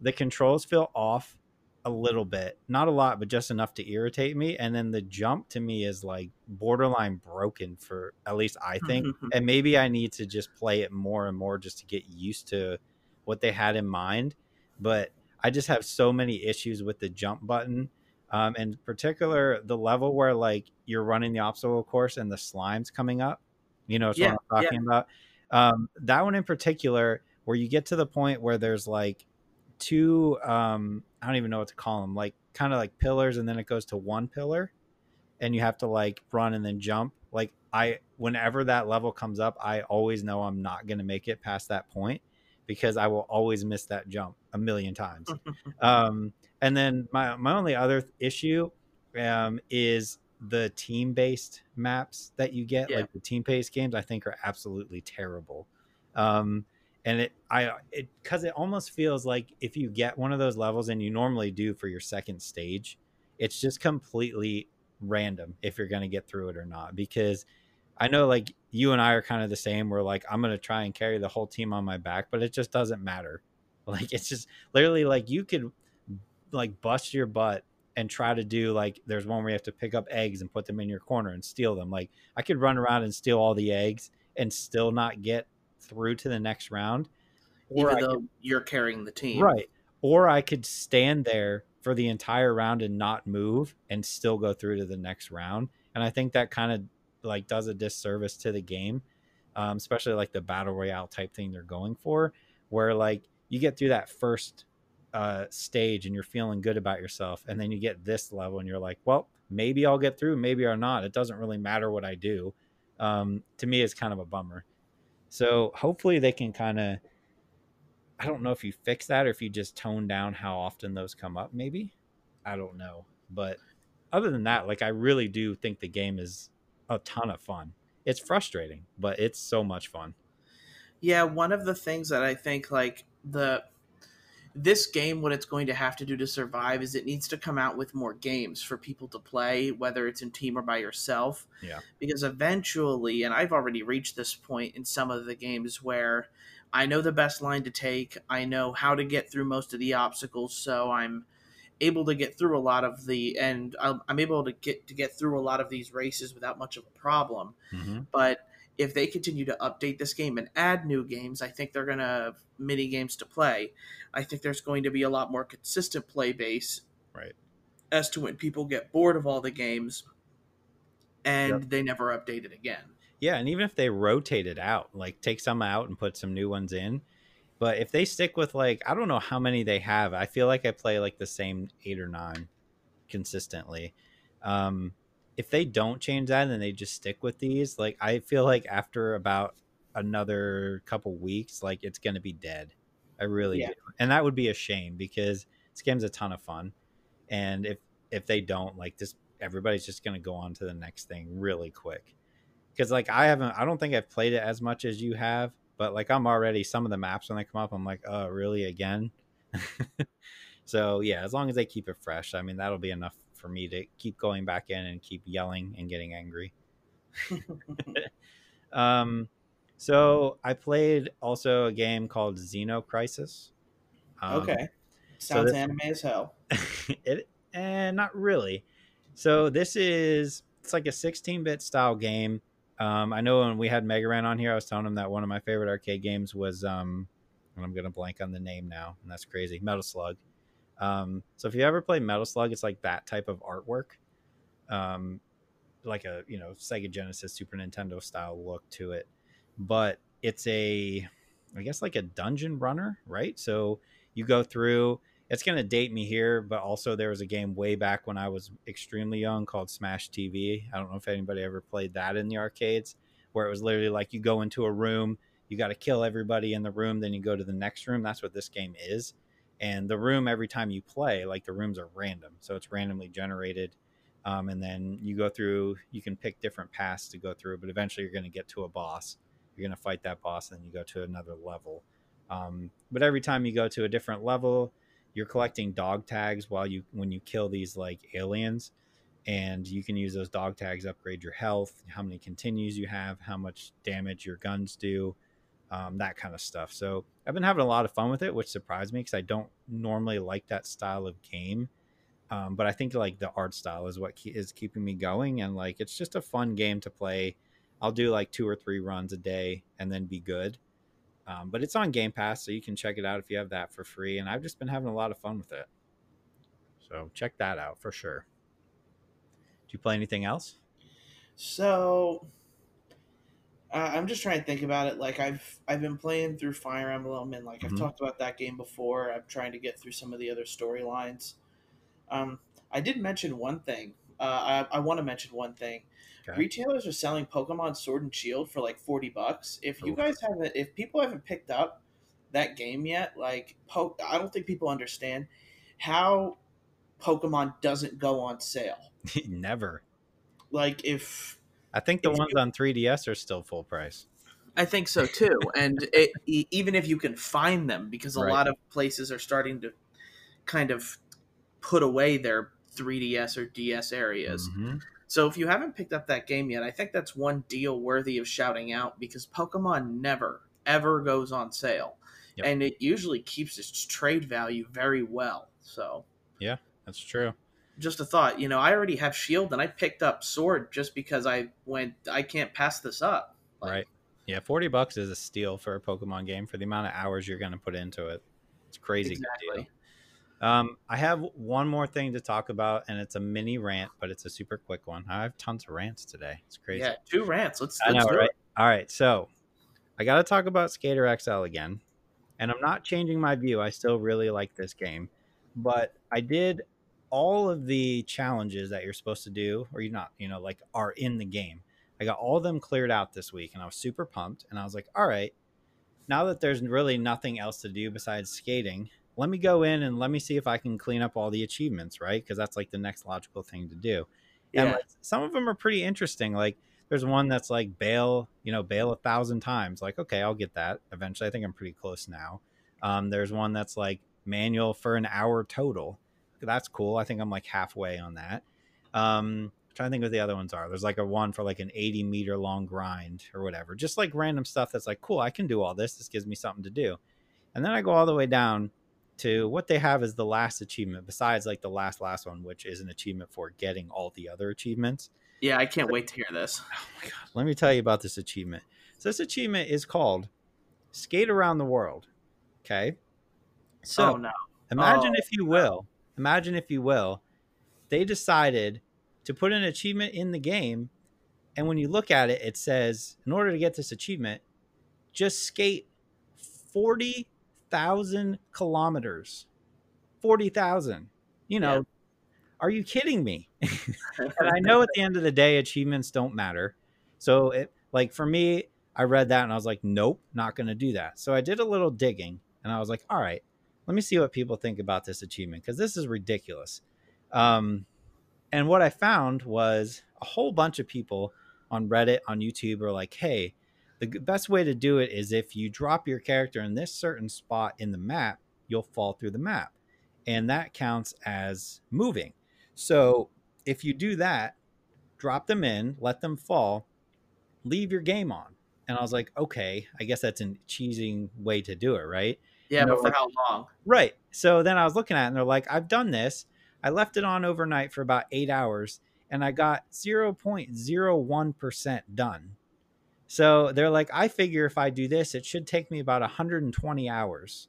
the controls feel off a little bit not a lot but just enough to irritate me and then the jump to me is like borderline broken for at least i think and maybe i need to just play it more and more just to get used to what they had in mind but I just have so many issues with the jump button. Um, in particular, the level where like you're running the obstacle course and the slime's coming up. You know, yeah, what I'm talking yeah. about. Um, that one in particular, where you get to the point where there's like two, um, I don't even know what to call them, like kind of like pillars, and then it goes to one pillar, and you have to like run and then jump. Like I, whenever that level comes up, I always know I'm not going to make it past that point because I will always miss that jump a million times. um, and then my my only other issue um, is the team based maps that you get, yeah. like the team based games. I think are absolutely terrible. Um, and it I it because it almost feels like if you get one of those levels and you normally do for your second stage, it's just completely random if you're going to get through it or not because I know like you and I are kind of the same. We're like, I'm gonna try and carry the whole team on my back, but it just doesn't matter. Like it's just literally like you could like bust your butt and try to do like there's one where you have to pick up eggs and put them in your corner and steal them. Like I could run around and steal all the eggs and still not get through to the next round. Or Even though could, you're carrying the team. Right. Or I could stand there for the entire round and not move and still go through to the next round. And I think that kind of like does a disservice to the game, um, especially like the battle royale type thing they're going for, where like you get through that first uh, stage and you're feeling good about yourself, and then you get this level and you're like, well, maybe I'll get through, maybe or not. It doesn't really matter what I do. Um, to me, it's kind of a bummer. So hopefully they can kind of. I don't know if you fix that or if you just tone down how often those come up. Maybe I don't know, but other than that, like I really do think the game is a ton of fun. It's frustrating, but it's so much fun. Yeah, one of the things that I think like the this game what it's going to have to do to survive is it needs to come out with more games for people to play whether it's in team or by yourself yeah because eventually and i've already reached this point in some of the games where i know the best line to take i know how to get through most of the obstacles so i'm able to get through a lot of the and i'm able to get to get through a lot of these races without much of a problem mm-hmm. but if they continue to update this game and add new games, I think they're going to have mini games to play. I think there's going to be a lot more consistent play base. Right. As to when people get bored of all the games and yep. they never update it again. Yeah, and even if they rotate it out, like take some out and put some new ones in, but if they stick with like I don't know how many they have, I feel like I play like the same 8 or 9 consistently. Um if they don't change that and they just stick with these, like I feel like after about another couple weeks, like it's gonna be dead. I really yeah. do, and that would be a shame because this game's a ton of fun. And if if they don't, like this, everybody's just gonna go on to the next thing really quick. Because like I haven't, I don't think I've played it as much as you have, but like I'm already some of the maps when they come up, I'm like, oh, really again? so yeah, as long as they keep it fresh, I mean that'll be enough for me to keep going back in and keep yelling and getting angry. um, so I played also a game called Xeno Crisis. Um, okay, sounds so this, anime as hell. it and eh, not really. So this is it's like a 16-bit style game. Um, I know when we had Mega Ran on here, I was telling him that one of my favorite arcade games was um, and I'm gonna blank on the name now, and that's crazy. Metal Slug. Um, so if you ever play Metal Slug, it's like that type of artwork, um, like a you know Sega Genesis, Super Nintendo style look to it, but it's a, I guess like a dungeon runner, right? So you go through. It's going to date me here, but also there was a game way back when I was extremely young called Smash TV. I don't know if anybody ever played that in the arcades, where it was literally like you go into a room, you got to kill everybody in the room, then you go to the next room. That's what this game is and the room every time you play like the rooms are random so it's randomly generated um, and then you go through you can pick different paths to go through but eventually you're going to get to a boss you're going to fight that boss and then you go to another level um, but every time you go to a different level you're collecting dog tags while you when you kill these like aliens and you can use those dog tags upgrade your health how many continues you have how much damage your guns do um, that kind of stuff. So I've been having a lot of fun with it, which surprised me because I don't normally like that style of game. Um, but I think like the art style is what ke- is keeping me going, and like it's just a fun game to play. I'll do like two or three runs a day and then be good. Um, but it's on Game Pass, so you can check it out if you have that for free. And I've just been having a lot of fun with it. So check that out for sure. Do you play anything else? So uh, I'm just trying to think about it. Like I've I've been playing through Fire Emblem, and like I've mm-hmm. talked about that game before. I'm trying to get through some of the other storylines. Um, I did mention one thing. Uh, I, I want to mention one thing. Okay. Retailers are selling Pokemon Sword and Shield for like forty bucks. If you Oof. guys haven't, if people haven't picked up that game yet, like po- I don't think people understand how Pokemon doesn't go on sale. Never. Like if I think the ones you, on 3DS are still full price. I think so too. and it, even if you can find them, because a right. lot of places are starting to kind of put away their 3DS or DS areas. Mm-hmm. So if you haven't picked up that game yet, I think that's one deal worthy of shouting out because Pokemon never, ever goes on sale. Yep. And it usually keeps its trade value very well. So, yeah, that's true just a thought. You know, I already have shield, and I picked up sword just because I went. I can't pass this up. Like, right. Yeah, forty bucks is a steal for a Pokemon game for the amount of hours you're going to put into it. It's crazy exactly. Um, I have one more thing to talk about, and it's a mini rant, but it's a super quick one. I have tons of rants today. It's crazy. Yeah, two rants. Let's. let's know, right? It. All right, so I got to talk about Skater XL again. and I'm not changing my view. I still really like this game, but I did all of the challenges that you're supposed to do, or you're not, you know, like are in the game. I got all of them cleared out this week, and I was super pumped. And I was like, all right, now that there's really nothing else to do besides skating, let me go in and let me see if I can clean up all the achievements, right? Because that's like the next logical thing to do. Yeah. And like, some of them are pretty interesting. Like there's one that's like bail, you know, bail a thousand times. Like, okay, I'll get that eventually. I think I'm pretty close now. Um, there's one that's like manual for an hour total. That's cool. I think I'm like halfway on that. Um, trying to think what the other ones are. There's like a one for like an 80 meter long grind or whatever. Just like random stuff that's like, cool, I can do all this. This gives me something to do. And then I go all the way down to what they have as the last achievement, besides like the last last one, which is an achievement for getting all the other achievements. Yeah, I can't wait to hear this. Oh my god! Let me tell you about this achievement. So this achievement is called "Skate Around the World." Okay. So oh, no. imagine oh, if you will, imagine if you will, they decided to put an achievement in the game, and when you look at it, it says, in order to get this achievement, just skate forty thousand kilometers. Forty thousand. You know, yeah. are you kidding me? and I know at the end of the day, achievements don't matter. So it like for me, I read that and I was like, nope, not going to do that. So I did a little digging and I was like, all right, let me see what people think about this achievement because this is ridiculous. Um, and what I found was a whole bunch of people on Reddit, on YouTube are like, hey, the best way to do it is if you drop your character in this certain spot in the map, you'll fall through the map. And that counts as moving. So if you do that, drop them in, let them fall, leave your game on. And I was like, okay, I guess that's a cheesing way to do it, right? Yeah, but for like, how long? Right. So then I was looking at it and they're like, I've done this. I left it on overnight for about eight hours and I got 0.01% done. So they're like, I figure if I do this, it should take me about 120 hours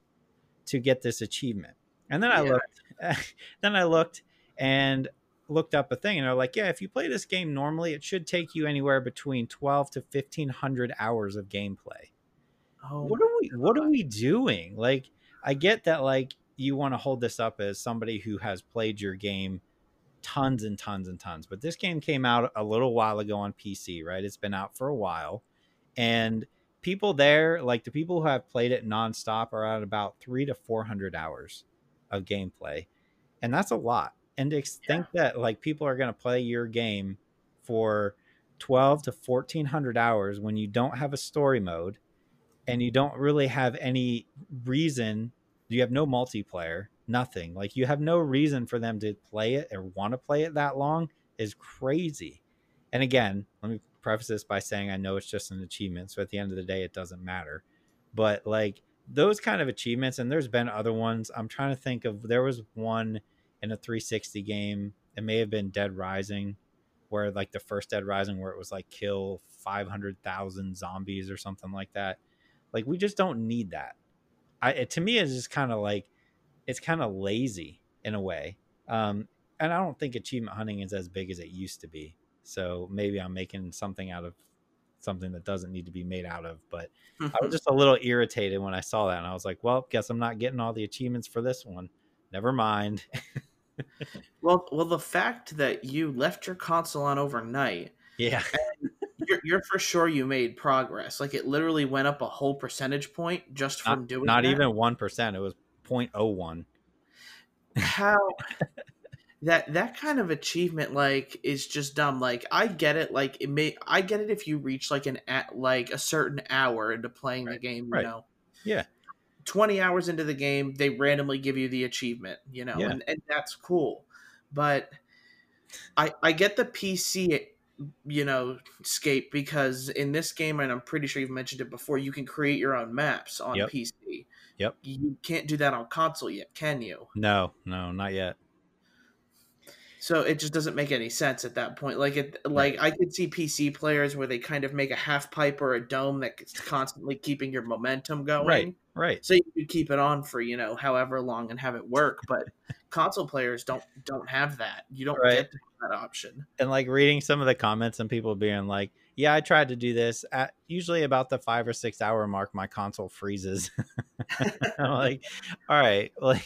to get this achievement. And then I looked, then I looked and looked up a thing, and they're like, yeah, if you play this game normally, it should take you anywhere between 12 to 1500 hours of gameplay. Oh, what are we? What are we doing? Like, I get that, like, you want to hold this up as somebody who has played your game tons and tons and tons. But this game came out a little while ago on PC, right? It's been out for a while. And people there, like the people who have played it nonstop, are at about three to 400 hours of gameplay. And that's a lot. And to yeah. think that like people are going to play your game for 12 to 1400 hours when you don't have a story mode and you don't really have any reason you have no multiplayer nothing. Like you have no reason for them to play it or want to play it that long is crazy. And again, let me preface this by saying I know it's just an achievement, so at the end of the day, it doesn't matter. But like those kind of achievements, and there's been other ones. I'm trying to think of. There was one in a 360 game. It may have been Dead Rising, where like the first Dead Rising, where it was like kill 500,000 zombies or something like that. Like we just don't need that. I it, to me, it's just kind of like it's kind of lazy in a way. Um, and I don't think achievement hunting is as big as it used to be. So maybe I'm making something out of something that doesn't need to be made out of. But I was just a little irritated when I saw that, and I was like, "Well, guess I'm not getting all the achievements for this one. Never mind." well, well, the fact that you left your console on overnight, yeah, you're, you're, for sure you made progress. Like it literally went up a whole percentage point just from not, doing. Not that. even one percent. It was 0.01. How that that kind of achievement like is just dumb. Like I get it. Like it may I get it if you reach like an at like a certain hour into playing right. the game. You right. know. Yeah. 20 hours into the game they randomly give you the achievement you know yeah. and, and that's cool but i i get the pc you know scape because in this game and i'm pretty sure you've mentioned it before you can create your own maps on yep. pc Yep. You can't do that on console yet, can you? No, no, not yet. So it just doesn't make any sense at that point. Like it, like I could see PC players where they kind of make a half pipe or a dome that's constantly keeping your momentum going. Right. Right. So you could keep it on for you know however long and have it work, but console players don't don't have that. You don't right. get that option. And like reading some of the comments and people being like, "Yeah, I tried to do this at usually about the five or six hour mark. My console freezes." I'm like, all right, like,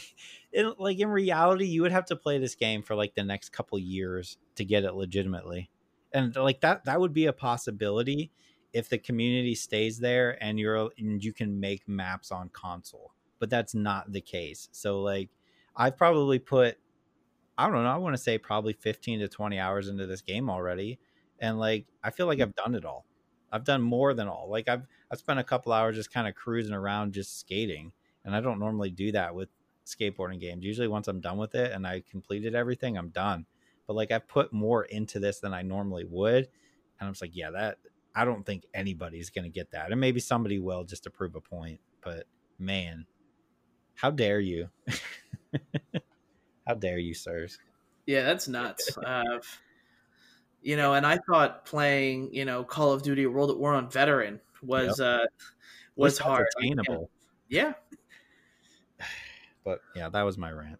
in, like in reality, you would have to play this game for like the next couple years to get it legitimately, and like that that would be a possibility if the community stays there and you're and you can make maps on console, but that's not the case. So like, I've probably put, I don't know, I want to say probably 15 to 20 hours into this game already, and like I feel like I've done it all. I've done more than all. Like I've I've spent a couple hours just kind of cruising around, just skating, and I don't normally do that with skateboarding games. Usually, once I'm done with it and I completed everything, I'm done. But like I've put more into this than I normally would, and I'm just like, yeah, that I don't think anybody's gonna get that, and maybe somebody will just to prove a point. But man, how dare you? how dare you, sirs? Yeah, that's nuts. Uh, you know, and I thought playing, you know, Call of Duty World at War on Veteran was yep. uh was hard. Attainable. Yeah. But yeah, that was my rant.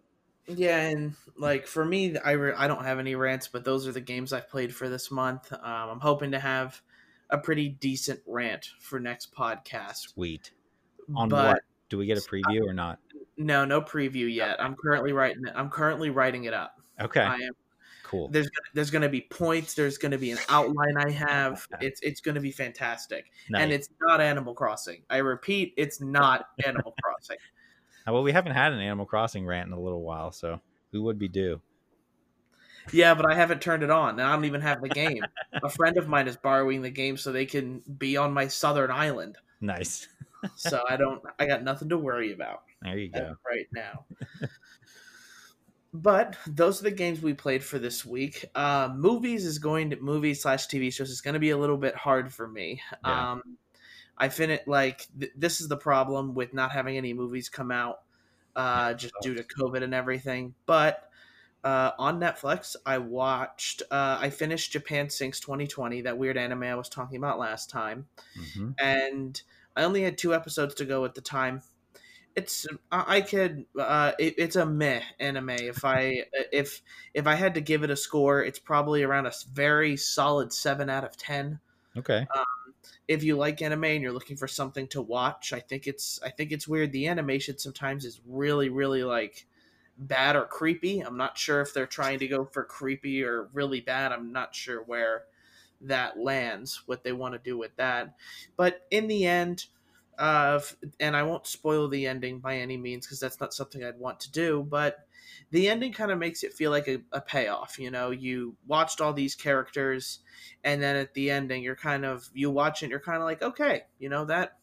Yeah, and like for me, I re- I don't have any rants, but those are the games I've played for this month. Um, I'm hoping to have a pretty decent rant for next podcast. Sweet. On but, what? Do we get a preview or not? No, no preview yet. I'm currently writing it. I'm currently writing it up. Okay. I am cool. There's there's going to be points. There's going to be an outline I have. It's it's going to be fantastic, nice. and it's not Animal Crossing. I repeat, it's not Animal Crossing. Uh, well, we haven't had an Animal Crossing rant in a little while, so who would be due? Yeah, but I haven't turned it on, and I don't even have the game. a friend of mine is borrowing the game so they can be on my southern island. Nice. so I don't. I got nothing to worry about. There you go. Right now but those are the games we played for this week. Uh, movies is going to movies slash TV shows is going to be a little bit hard for me. Yeah. Um, I finished like th- this is the problem with not having any movies come out, uh, just due to COVID and everything. But uh, on Netflix, I watched. Uh, I finished Japan Sinks 2020, that weird anime I was talking about last time, mm-hmm. and I only had two episodes to go at the time it's I could uh it, it's a meh anime if I if if I had to give it a score it's probably around a very solid 7 out of 10. Okay. Um, if you like anime and you're looking for something to watch, I think it's I think it's weird the animation sometimes is really really like bad or creepy. I'm not sure if they're trying to go for creepy or really bad. I'm not sure where that lands, what they want to do with that. But in the end, uh, and I won't spoil the ending by any means because that's not something I'd want to do. But the ending kind of makes it feel like a, a, payoff. You know, you watched all these characters, and then at the ending, you're kind of you watch it, you're kind of like, okay, you know that.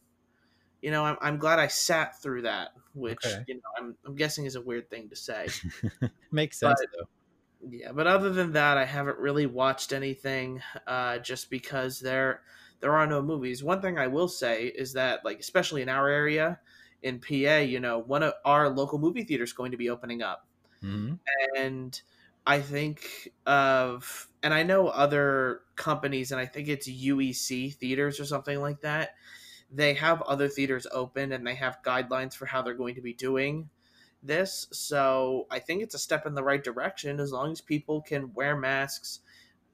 You know, I'm, I'm glad I sat through that, which okay. you know I'm, I'm guessing is a weird thing to say. Makes sense but, though. Yeah, but other than that, I haven't really watched anything, uh, just because they're there are no movies. One thing I will say is that, like, especially in our area, in PA, you know, one of our local movie theaters going to be opening up, mm-hmm. and I think of, and I know other companies, and I think it's UEC theaters or something like that. They have other theaters open, and they have guidelines for how they're going to be doing this. So I think it's a step in the right direction as long as people can wear masks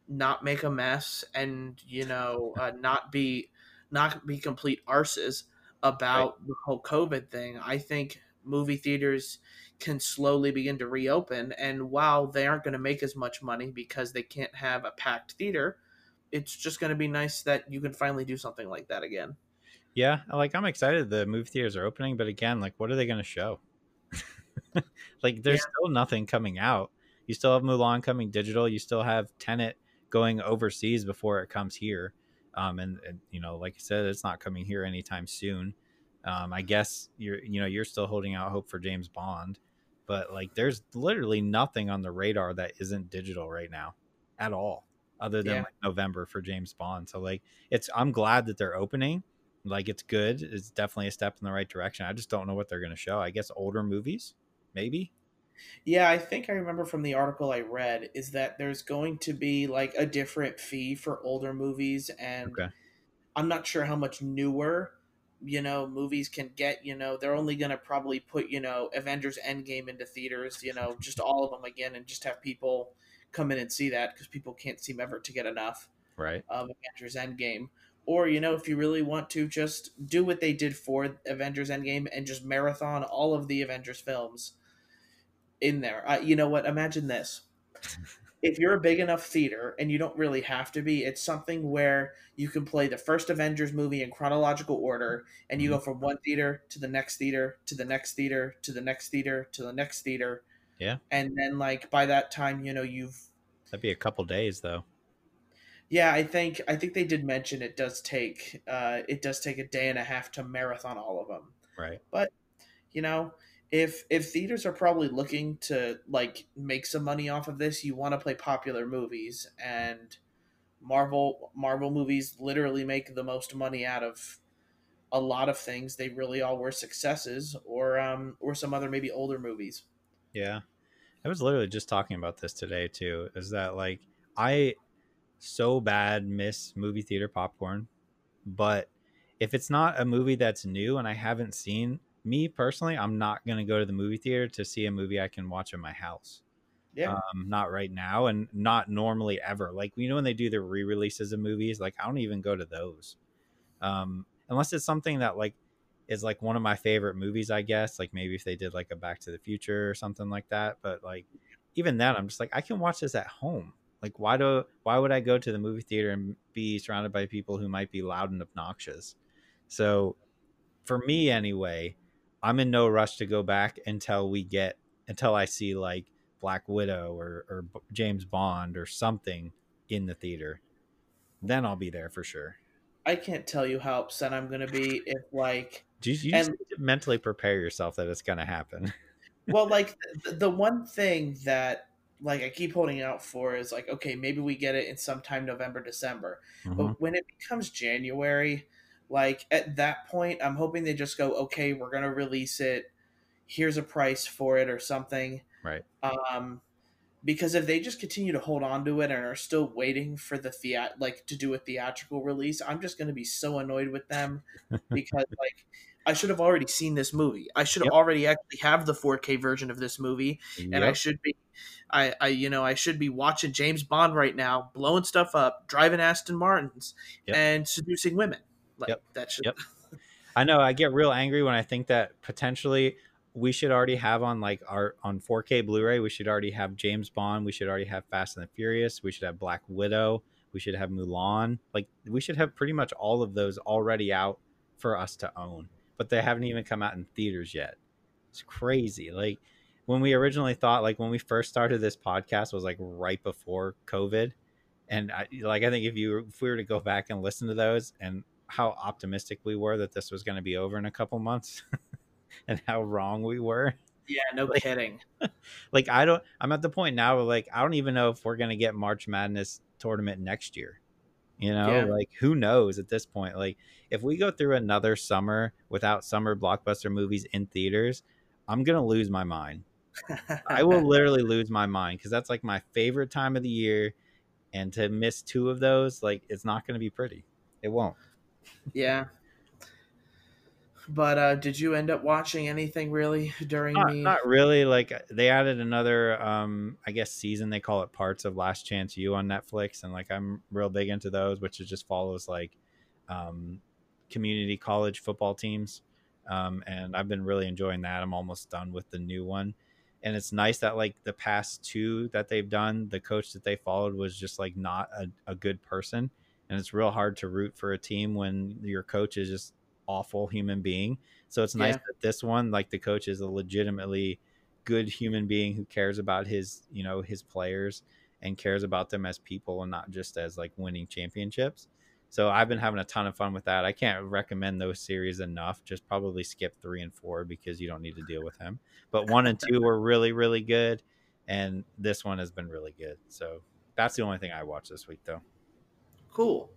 not make a mess and you know uh, not be not be complete arses about right. the whole covid thing. I think movie theaters can slowly begin to reopen and while they aren't going to make as much money because they can't have a packed theater it's just going to be nice that you can finally do something like that again. Yeah like i'm excited the movie theaters are opening but again like what are they going to show? Like there's yeah. still nothing coming out. You still have mulan coming digital. You still have tenet going overseas before it comes here. Um, and, and, you know, like I said, it's not coming here anytime soon. Um, I guess you're, you know, you're still holding out hope for James Bond, but like, there's literally nothing on the radar that isn't digital right now, at all, other than yeah. like November for James Bond. So like, it's I'm glad that they're opening. Like, it's good. It's definitely a step in the right direction. I just don't know what they're going to show. I guess older movies, maybe. Yeah, I think I remember from the article I read is that there's going to be like a different fee for older movies and okay. I'm not sure how much newer you know movies can get you know they're only going to probably put you know Avengers Endgame into theaters you know just all of them again and just have people come in and see that because people can't seem ever to get enough right of Avengers Endgame or you know if you really want to just do what they did for avengers endgame and just marathon all of the avengers films in there uh, you know what imagine this if you're a big enough theater and you don't really have to be it's something where you can play the first avengers movie in chronological order and you go from one theater to the next theater to the next theater to the next theater to the next theater Yeah. and then like by that time you know you've That'd be a couple days though. yeah i think i think they did mention it does take uh it does take a day and a half to marathon all of them Right. But you know if if theaters are probably looking to like make some money off of this you want to play popular movies and marvel marvel movies literally make the most money out of a lot of things they really all were successes or um or some other maybe older movies Yeah. I was literally just talking about this today too. Is that like I so bad miss movie theater popcorn, but if it's not a movie that's new and I haven't seen, me personally, I'm not going to go to the movie theater to see a movie I can watch in my house. yeah Um, not right now and not normally ever. Like, you know, when they do the re releases of movies, like, I don't even go to those. Um, unless it's something that, like, is like one of my favorite movies, I guess. Like, maybe if they did like a Back to the Future or something like that. But, like, even then, I'm just like, I can watch this at home. Like, why do why would I go to the movie theater and be surrounded by people who might be loud and obnoxious? So, for me anyway, I'm in no rush to go back until we get until I see like Black Widow or, or James Bond or something in the theater. Then I'll be there for sure. i can't tell you how upset i'm gonna be if like Do you, you just And- mentally prepare yourself that it's going to happen. well like the, the one thing that like i keep holding out for is like okay maybe we get it in sometime november december Mhm. But when it becomes January, like at that point, I'm hoping they just go, okay, we're gonna release it. Here's a price for it or something. Right. Um, because if they just continue to hold on to it and are still waiting for the theat like to do a theatrical release, I'm just gonna be so annoyed with them because like I should have already seen this movie. I should Yep. already actually have the 4K version of this movie and I should be I, I you know I should be watching James Bond right now, blowing stuff up, driving Aston Martins, Yep. and seducing women. Like Yep. that should Yep. I know I get real angry when I think that potentially we should already have on like our on 4K Blu-ray, we should already have James Bond, we should already have Fast and the Furious, we should have Black Widow, we should have Mulan. Like we should have pretty much all of those already out for us to own. But they haven't even come out in theaters yet. It's crazy. Like when we originally thought like when we first started this podcast was like right before COVID. And I like I think if you if we were to go back and listen to those and how optimistic we were that this was going to be over in a couple months and how wrong we were. yeah, no Like- kidding. Like I don't I'm at the point now where like I don't even know if we're going to get March Madness tournament next year. You know, Yeah. like who knows at this point? Like if we go through another summer without summer blockbuster movies in theaters, I'm going to lose my mind. I will literally lose my mind because that's like my favorite time of the year. And to miss two of those, like it's not going to be pretty. It won't. Yeah. But uh, did you end up watching anything really during Not, the? not really. Like they added another, um, I guess season. They call it parts of Last Chance U on Netflix, and like I'm real big into those, which it just follows like um, community college football teams. Um, and I've been really enjoying that. I'm almost done with the new one, and it's nice that like the past two that they've done, the coach that they followed was just like not a, a good person, and it's real hard to root for a team when your coach is just awful human being. So it's nice Yeah. that this one, like the coach, is a legitimately good human being who cares about his, you know, his players and cares about them as people and not just as like winning championships. So I've been having a ton of fun with that. I can't recommend those series enough. Just probably skip three and four because you don't need to deal with him. But one and two were really, really good, and this one has been really good. So that's the only thing I watched this week, though. Cool.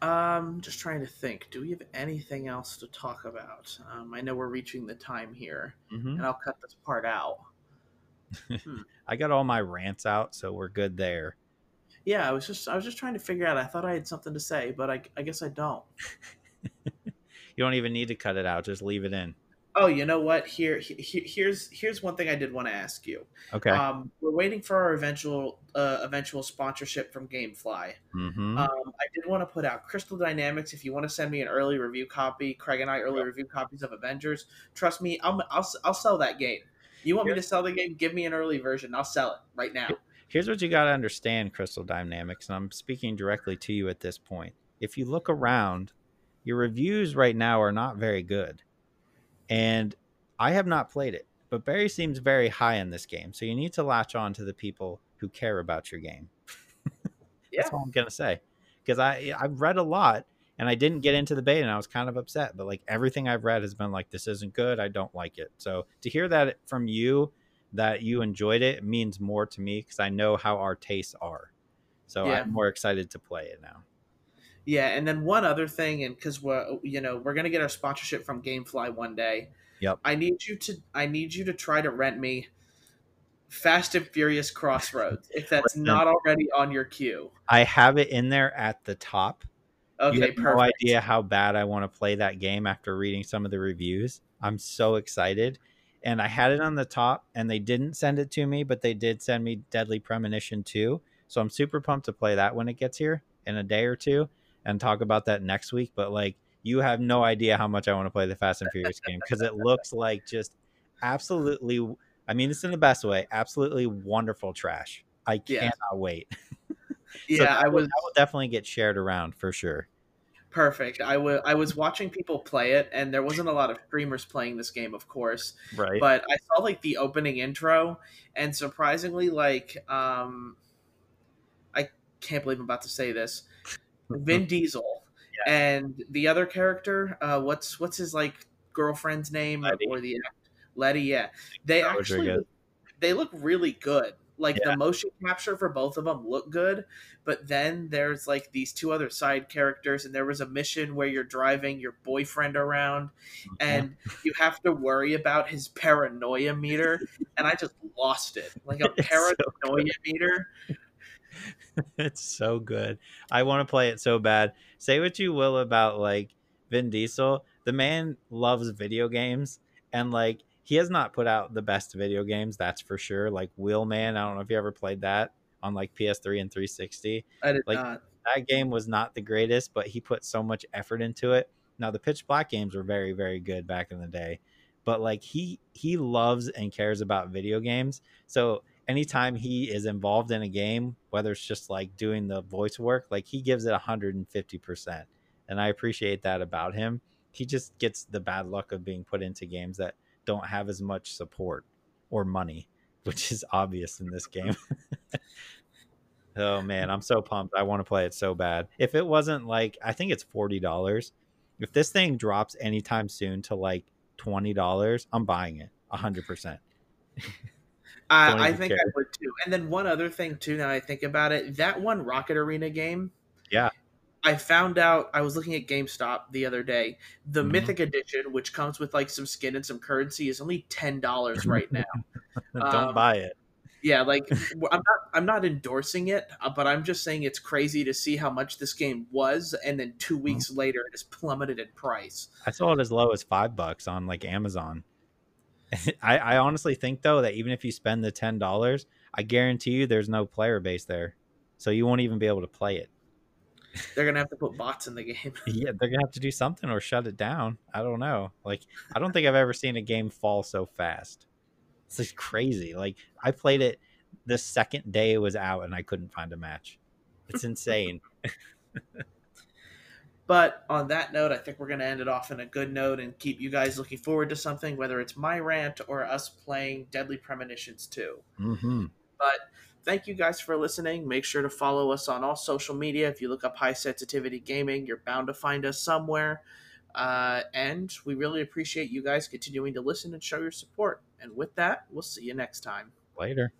Um, just trying to think. Do we have anything else to talk about? Um, I know we're reaching the time here, Mm-hmm. and I'll cut this part out. I got all my rants out, so we're good there. Yeah, I was just I was just trying to figure out. I thought I had something to say, but I, I guess I don't. You don't even need to cut it out; just leave it in. Oh, you know what? Here, he, here's here's one thing I did want to ask you. Okay. Um, we're waiting for our eventual uh, eventual sponsorship from GameFly. mm-hmm. Um, I did want to put out Crystal Dynamics. If you want to send me an early review copy, Craig and I early review copies of Avengers. Trust me, I'll I'll, I'll sell that game. You want me to sell the game? Give me an early version. I'll sell it right now. Here's what you got to understand, Crystal Dynamics, and I'm speaking directly to you at this point. If you look around, your reviews right now are not very good. And I have not played it, but Barry seems very high in this game. So you need to latch on to the people who care about your game. That's Yeah. all I'm going to say. Because I, I've read a lot and I didn't get into the beta and I was kind of upset. But like everything I've read has been like, this isn't good. I don't like it. So to hear that from you, that you enjoyed it means more to me because I know how our tastes are. So Yeah. I'm more excited to play it now. Yeah, and then one other thing, and because we're you know we're gonna get our sponsorship from GameFly one day. Yep. I need you to I need you to try to rent me Fast and Furious Crossroads if that's Listen. not already on your queue. I have it in there at the top. you Okay, have no idea how bad I want to play that game after reading some of the reviews. I'm so excited. And I had it on the top, and they didn't send it to me, but they did send me Deadly Premonition 2. So I'm super pumped to play that when it gets here in a day or two and talk about that next week. But like, you have no idea how much I want to play the Fast and Furious game because it looks like just absolutely, I mean, it's in the best way, absolutely wonderful trash. I Yeah. cannot wait. Yeah, So that I will- was that will definitely get shared around for sure. perfect. I wa- I was watching people play it, and there wasn't a lot of streamers playing this game, of course. Right. But I saw like the opening intro, and surprisingly, like um, I can't believe I'm about to say this. Vin Diesel and the other character, uh, what's what's his like girlfriend's name Letty. or the Letty? Yeah, they That actually they look really good. Like Yeah. the motion capture for both of them look good, but then there's like these two other side characters, and there was a mission where you're driving your boyfriend around, and you have to worry about his paranoia meter, and I just lost it. Like a It's so paranoia meter. it's so good. I want to play it so bad. Say what you will about like Vin Diesel, the man loves video games and like he has not put out the best video games, that's for sure. Like Wheelman, I don't know if you ever played that on like PS3 and 360. I did Like- not. That game was not the greatest, but he put so much effort into it. Now the Pitch Black games were very very good back in the day. But like he he loves and cares about video games. So anytime he is involved in a game, whether it's just like doing the voice work, like he gives it 150%. And I appreciate that about him. He just gets the bad luck of being put into games that don't have as much support or money, which is obvious in this game. oh man, I'm so pumped. I want to play it so bad. If it wasn't like I think it's $40. If this thing drops anytime soon to like $20, I'm buying it 100%. I, think care. I would too. And then one other thing too. Now I think about it, that one Rocket Arena game. Yeah. I found out I was looking at GameStop the other day. The Mhm. Mythic Edition, which comes with like some skin and some currency, is only ten dollars right now. Don't Um, buy it. yeah, like I'm not I'm not endorsing it, uh, but I'm just saying it's crazy to see how much this game was, and then two Mm-hmm. weeks later it has plummeted in price. I saw it as low as five bucks on like Amazon. I, I honestly think though that even if you spend the ten dollars, I guarantee you there's no player base there, so you won't even be able to play it. They're gonna have to put bots in the game. Yeah, they're gonna have to do something or shut it down. I don't know. Like I don't think I've ever seen a game fall so fast. It's just crazy. Like I played it the second day it was out and I couldn't find a match. It's insane. But on that note, I think we're going to end it off in a good note and keep you guys looking forward to something, whether it's my rant or us playing Deadly Premonitions 2. hmm But thank you guys for listening. Make sure to follow us on all social media. If you look up High Sensitivity Gaming, you're bound to find us somewhere. Uh, and we really appreciate you guys continuing to listen and show your support. And with that, we'll see you next time. Later.